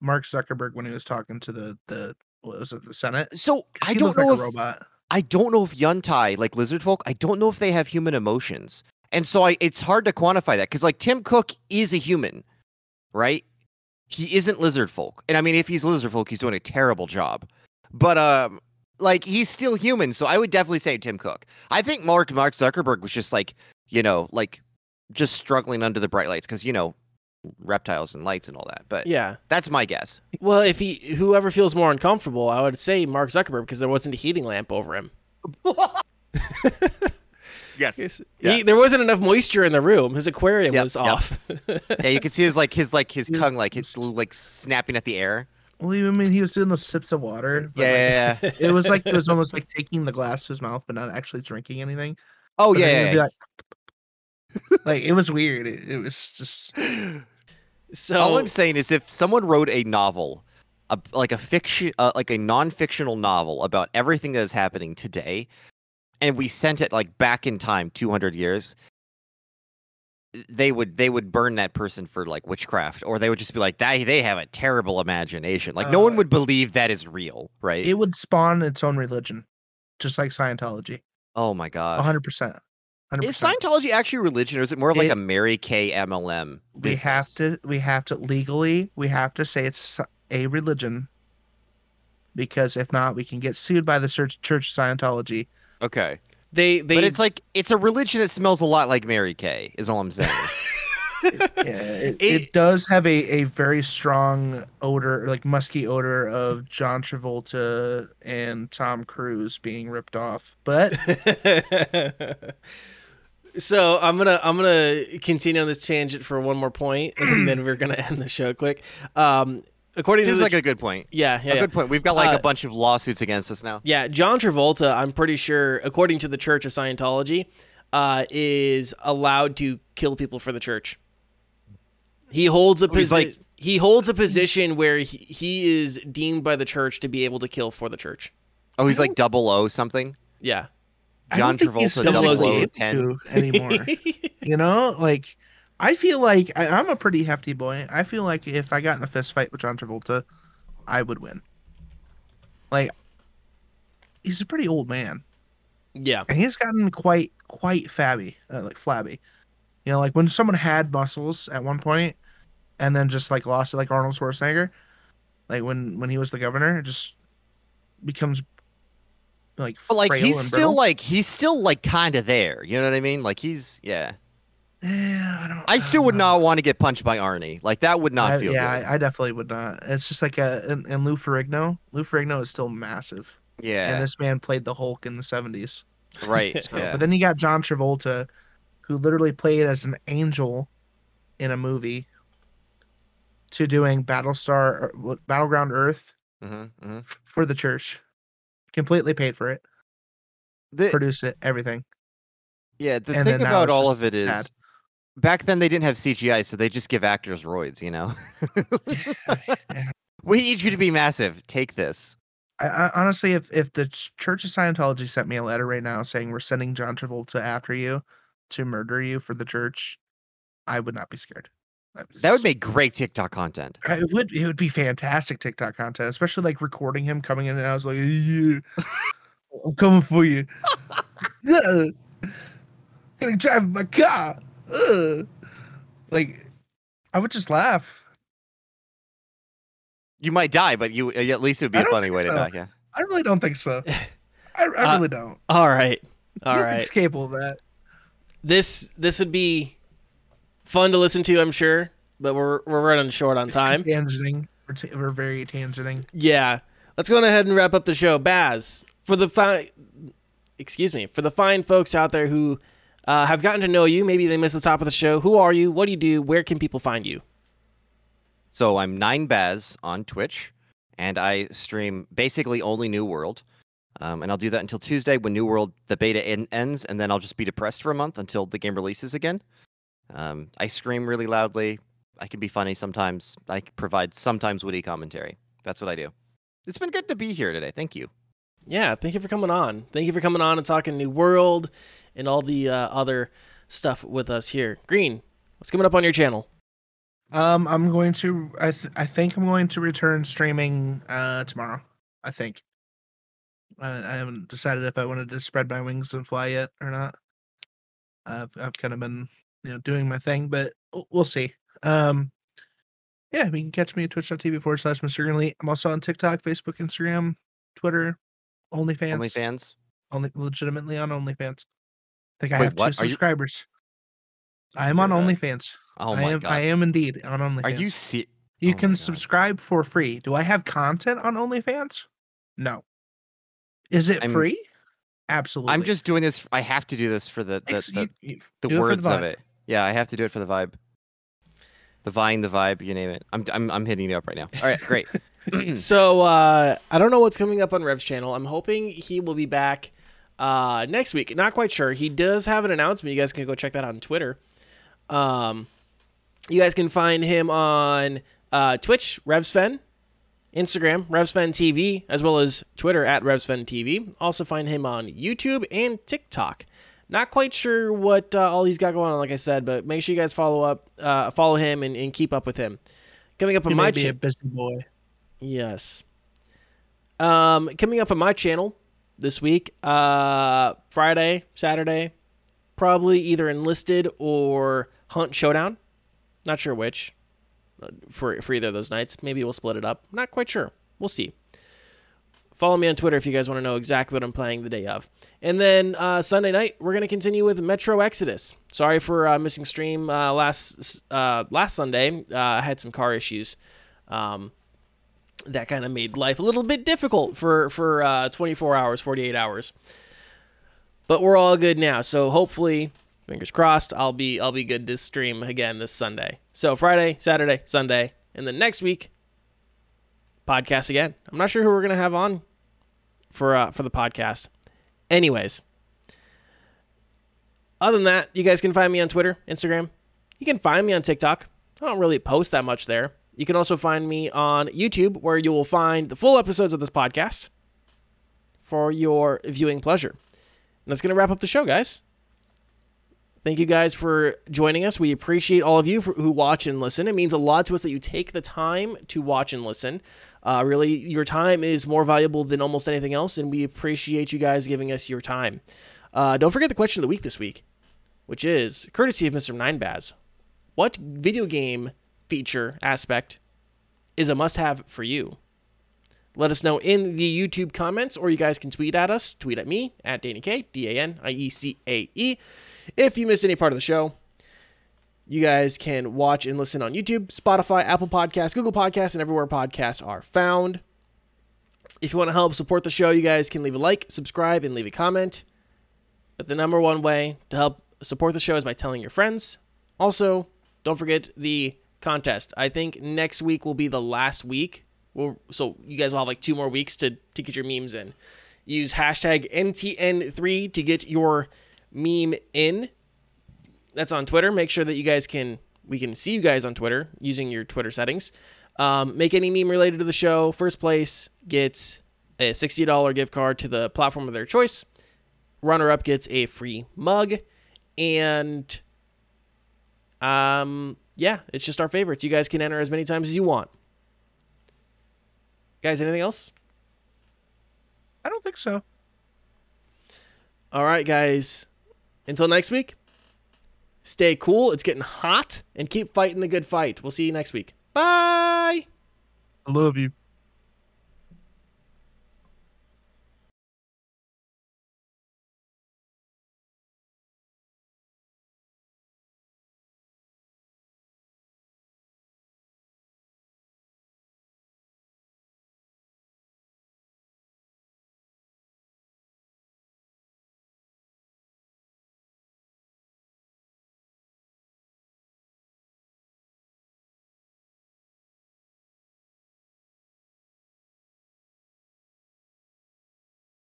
Mark Zuckerberg when he was talking to the the what was it the Senate? So I don't know like if a robot. I don't know if Yuntai, like lizard folk, I don't know if they have human emotions. And so I it's hard to quantify that because like Tim Cook is a human, right? He isn't lizard folk. And I mean if he's lizard folk, he's doing a terrible job. But um like he's still human, so I would definitely say Tim Cook. I think Mark Mark Zuckerberg was just like, you know, like just struggling under the bright lights because you know reptiles and lights and all that. But Yeah. that's my guess. Well, if he whoever feels more uncomfortable, I would say Mark Zuckerberg because there wasn't a heating lamp over him. Yes. Yes. Yeah. He, there wasn't enough moisture in the room. His aquarium Yep, was yep. off. Yeah, you can see his like his like his tongue like it's like snapping at the air. Well, I mean, he was doing those sips of water. but, Yeah, like, yeah, yeah. it was like it was almost like taking the glass to his mouth, but not actually drinking anything. Oh But then yeah, yeah, like, like it was weird. It, it was just yeah. So All I'm saying is, if someone wrote a novel, a, like a fiction, uh, like a non-fictional novel about everything that is happening today, and we sent it like back in time, 200 years, they would they would burn that person for like witchcraft, or they would just be like, that they have a terrible imagination. Like no one Uh, would believe that is real, right? it would spawn its own religion, just like Scientology. oh my god. hundred percent. Hundred Is. Scientology actually a religion, or is it more of like It- a Mary Kay MLM? We have to. We have to legally. We have to say it's a religion. Because if not, we can get sued by the Church Church of Scientology. Okay. they they but it's like it's a religion that smells a lot like Mary Kay, is all I'm saying. Yeah, it, It- it does have a, a very strong odor, like musky odor of John Travolta and Tom Cruise being ripped off. But so I'm gonna I'm gonna continue on this tangent for one more point, and then we're gonna end the show quick. Um, according Seems to the, like a good point. yeah yeah a yeah. good point. We've got like Uh, a bunch of lawsuits against us now. Yeah, John Travolta, I'm pretty sure, according to the Church of Scientology, uh, is allowed to kill people for the church. He holds a Oh, position. like- he holds a position where he, he is deemed by the church to be able to kill for the church. Oh, he's like double O something. Yeah. I John don't think Travolta double physically O able 10. anymore. you know, like I feel like I, I'm a pretty hefty boy. I feel like if I got in a fist fight with John Travolta, I would win. Like he's a pretty old man. yeah. and he's gotten quite quite fabby, uh, like flabby. You know, like when someone had muscles at one point, and then just like lost it, like Arnold Schwarzenegger, like when when he was the governor, it just becomes like. But like he's still brittle. like he's still like kind of there. You know what I mean? Like he's yeah. Yeah, I don't. I still don't would know. not want to get punched by Arnie. Like that would not I- feel yeah, good. I, I definitely would not. It's just like a and, and Lou Ferrigno. Lou Ferrigno is still massive, Yeah, and this man played the Hulk in the seventies. Right. So, yeah. But then you got John Travolta, who literally played as an angel in a movie, to doing Battlestar, or Battleground Earth hmm hmm for the church. Completely paid for it, The, produce it, everything. Yeah, the And thing about all of it is sad. back then they didn't have CGI, so they just give actors roids, you know? We need you to be massive. Take this. I, I honestly, if if the Church of Scientology sent me a letter right now saying we're sending John Travolta after you to murder you for the church, I would not be scared. I That would s- make great TikTok content. It would. It would be fantastic TikTok content, especially like recording him coming in, and I was like, "Yeah, "I'm coming for you." Yeah. Gonna drive my car. Ugh. Like, I would just laugh. You might die, but you at least it would be I a don't funny think way to die. Yeah. I really don't think so. I, I Uh, really don't. All right. All You right. It's capable of that. This this would be fun to listen to, I'm sure, but we're we're running short on time. Tangenting. We're, t- we're very tangenting. Yeah. Let's go ahead and wrap up the show. Baz, for the fine, excuse me, for the fine folks out there who uh, have gotten to know you, maybe they missed the top of the show. Who are you? What do you do? Where can people find you? So I'm Nine Baz on Twitch, and I stream basically only New World. Um, and I'll do that until Tuesday when New World the beta en- ends, and then I'll just be depressed for a month until the game releases again. Um, I scream really loudly. I can be funny sometimes. I provide sometimes witty commentary. That's what I do. It's been good to be here today. Thank you. Yeah, thank you for coming on. Thank you for coming on and talking New World and all the uh, other stuff with us here. Green, what's coming up on your channel? Um, I'm going to. I th- I think I'm going to return streaming uh tomorrow. I think. I, I haven't decided if I wanted to spread my wings and fly yet or not. I've I've kind of been you know doing my thing, but we'll, see. Um, yeah, you can catch me at twitch.tv forward slash Mr. Green Elite. I'm also on TikTok, Facebook, Instagram, Twitter, OnlyFans. Only fans. Only legitimately on OnlyFans. I think I Wait, have two what? You- subscribers. I am on OnlyFans. Oh I my am god. I am indeed on OnlyFans. Are you see? You Oh can subscribe for free. Do I have content on OnlyFans? No. Is it I'm- free? Absolutely. I'm just doing this. I have to do this for the the, the, you- you- the it words of it. Yeah, I have to do it for the vibe. The vine, the vibe, you name it. I'm I'm I'm hitting you up right now. All right, great. So uh, I don't know what's coming up on Rev's channel. I'm hoping he will be back uh, next week. Not quite sure. He does have an announcement. You guys can go check that out on Twitter. Um, you guys can find him on uh, Twitch, RevSven, Instagram, RevSven TV, as well as Twitter at RevSven TV. Also find him on YouTube and TikTok. Not quite sure what uh, all he's got going on, like I said, but make sure you guys follow up, uh, follow him, and, and keep up with him. Coming up on He my channel. a busy boy. Yes. Um, coming up on my channel this week, uh, Friday, Saturday, probably either enlisted or hunt showdown. Not sure which. uh, For for either of those nights, maybe we'll split it up. Not quite sure. We'll see. Follow me on Twitter if you guys want to know exactly what I'm playing the day of. And then uh, Sunday night, we're gonna continue with Metro Exodus. Sorry for uh, missing stream uh, last uh, last Sunday. Uh, I had some car issues. Um, that kind of made life a little bit difficult for for uh, 24 hours, 48 hours. But we're all good now, so hopefully, fingers crossed, I'll be I'll be good to stream again this Sunday. So Friday, Saturday, Sunday, and then next week, podcast again. I'm not sure who we're gonna have on for uh, for the podcast. Anyways, other than that, you guys can find me on Twitter, Instagram. You can find me on TikTok. I don't really post that much there. You can also find me on YouTube, where you will find the full episodes of this podcast for your viewing pleasure. And that's going to wrap up the show, guys. Thank you guys for joining us. We appreciate all of you for, who watch and listen. It means a lot to us that you take the time to watch and listen. Uh, really, your time is more valuable than almost anything else, and we appreciate you guys giving us your time. Uh, don't forget the question of the week this week, which is courtesy of Mr. Ninebaz. What video game feature aspect is a must have for you? Let us know in the YouTube comments, or you guys can tweet at us. Tweet at me at Daniecae, D A N I E C A E. If you miss any part of the show, you guys can watch and listen on YouTube, Spotify, Apple Podcasts, Google Podcasts, and everywhere podcasts are found. If you want to help support the show, you guys can leave a like, subscribe, and leave a comment. But the number one way to help support the show is by telling your friends. Also, don't forget the contest. I think next week will be the last week. We'll, so you guys will have like two more weeks to, to get your memes in. Use hashtag NTN3 to get your meme in. That's on Twitter. Make sure that you guys can we can see you guys on Twitter using your Twitter settings. Um, make any meme related to the show. First place gets a $60 gift card to the platform of their choice. Runner up gets a free mug. And um, yeah, it's just our favorites. You guys can enter as many times as you want. Guys, anything else? I don't think so. All right, guys. Until next week, stay cool. It's getting hot and keep fighting the good fight. We'll see you next week. Bye. I love you.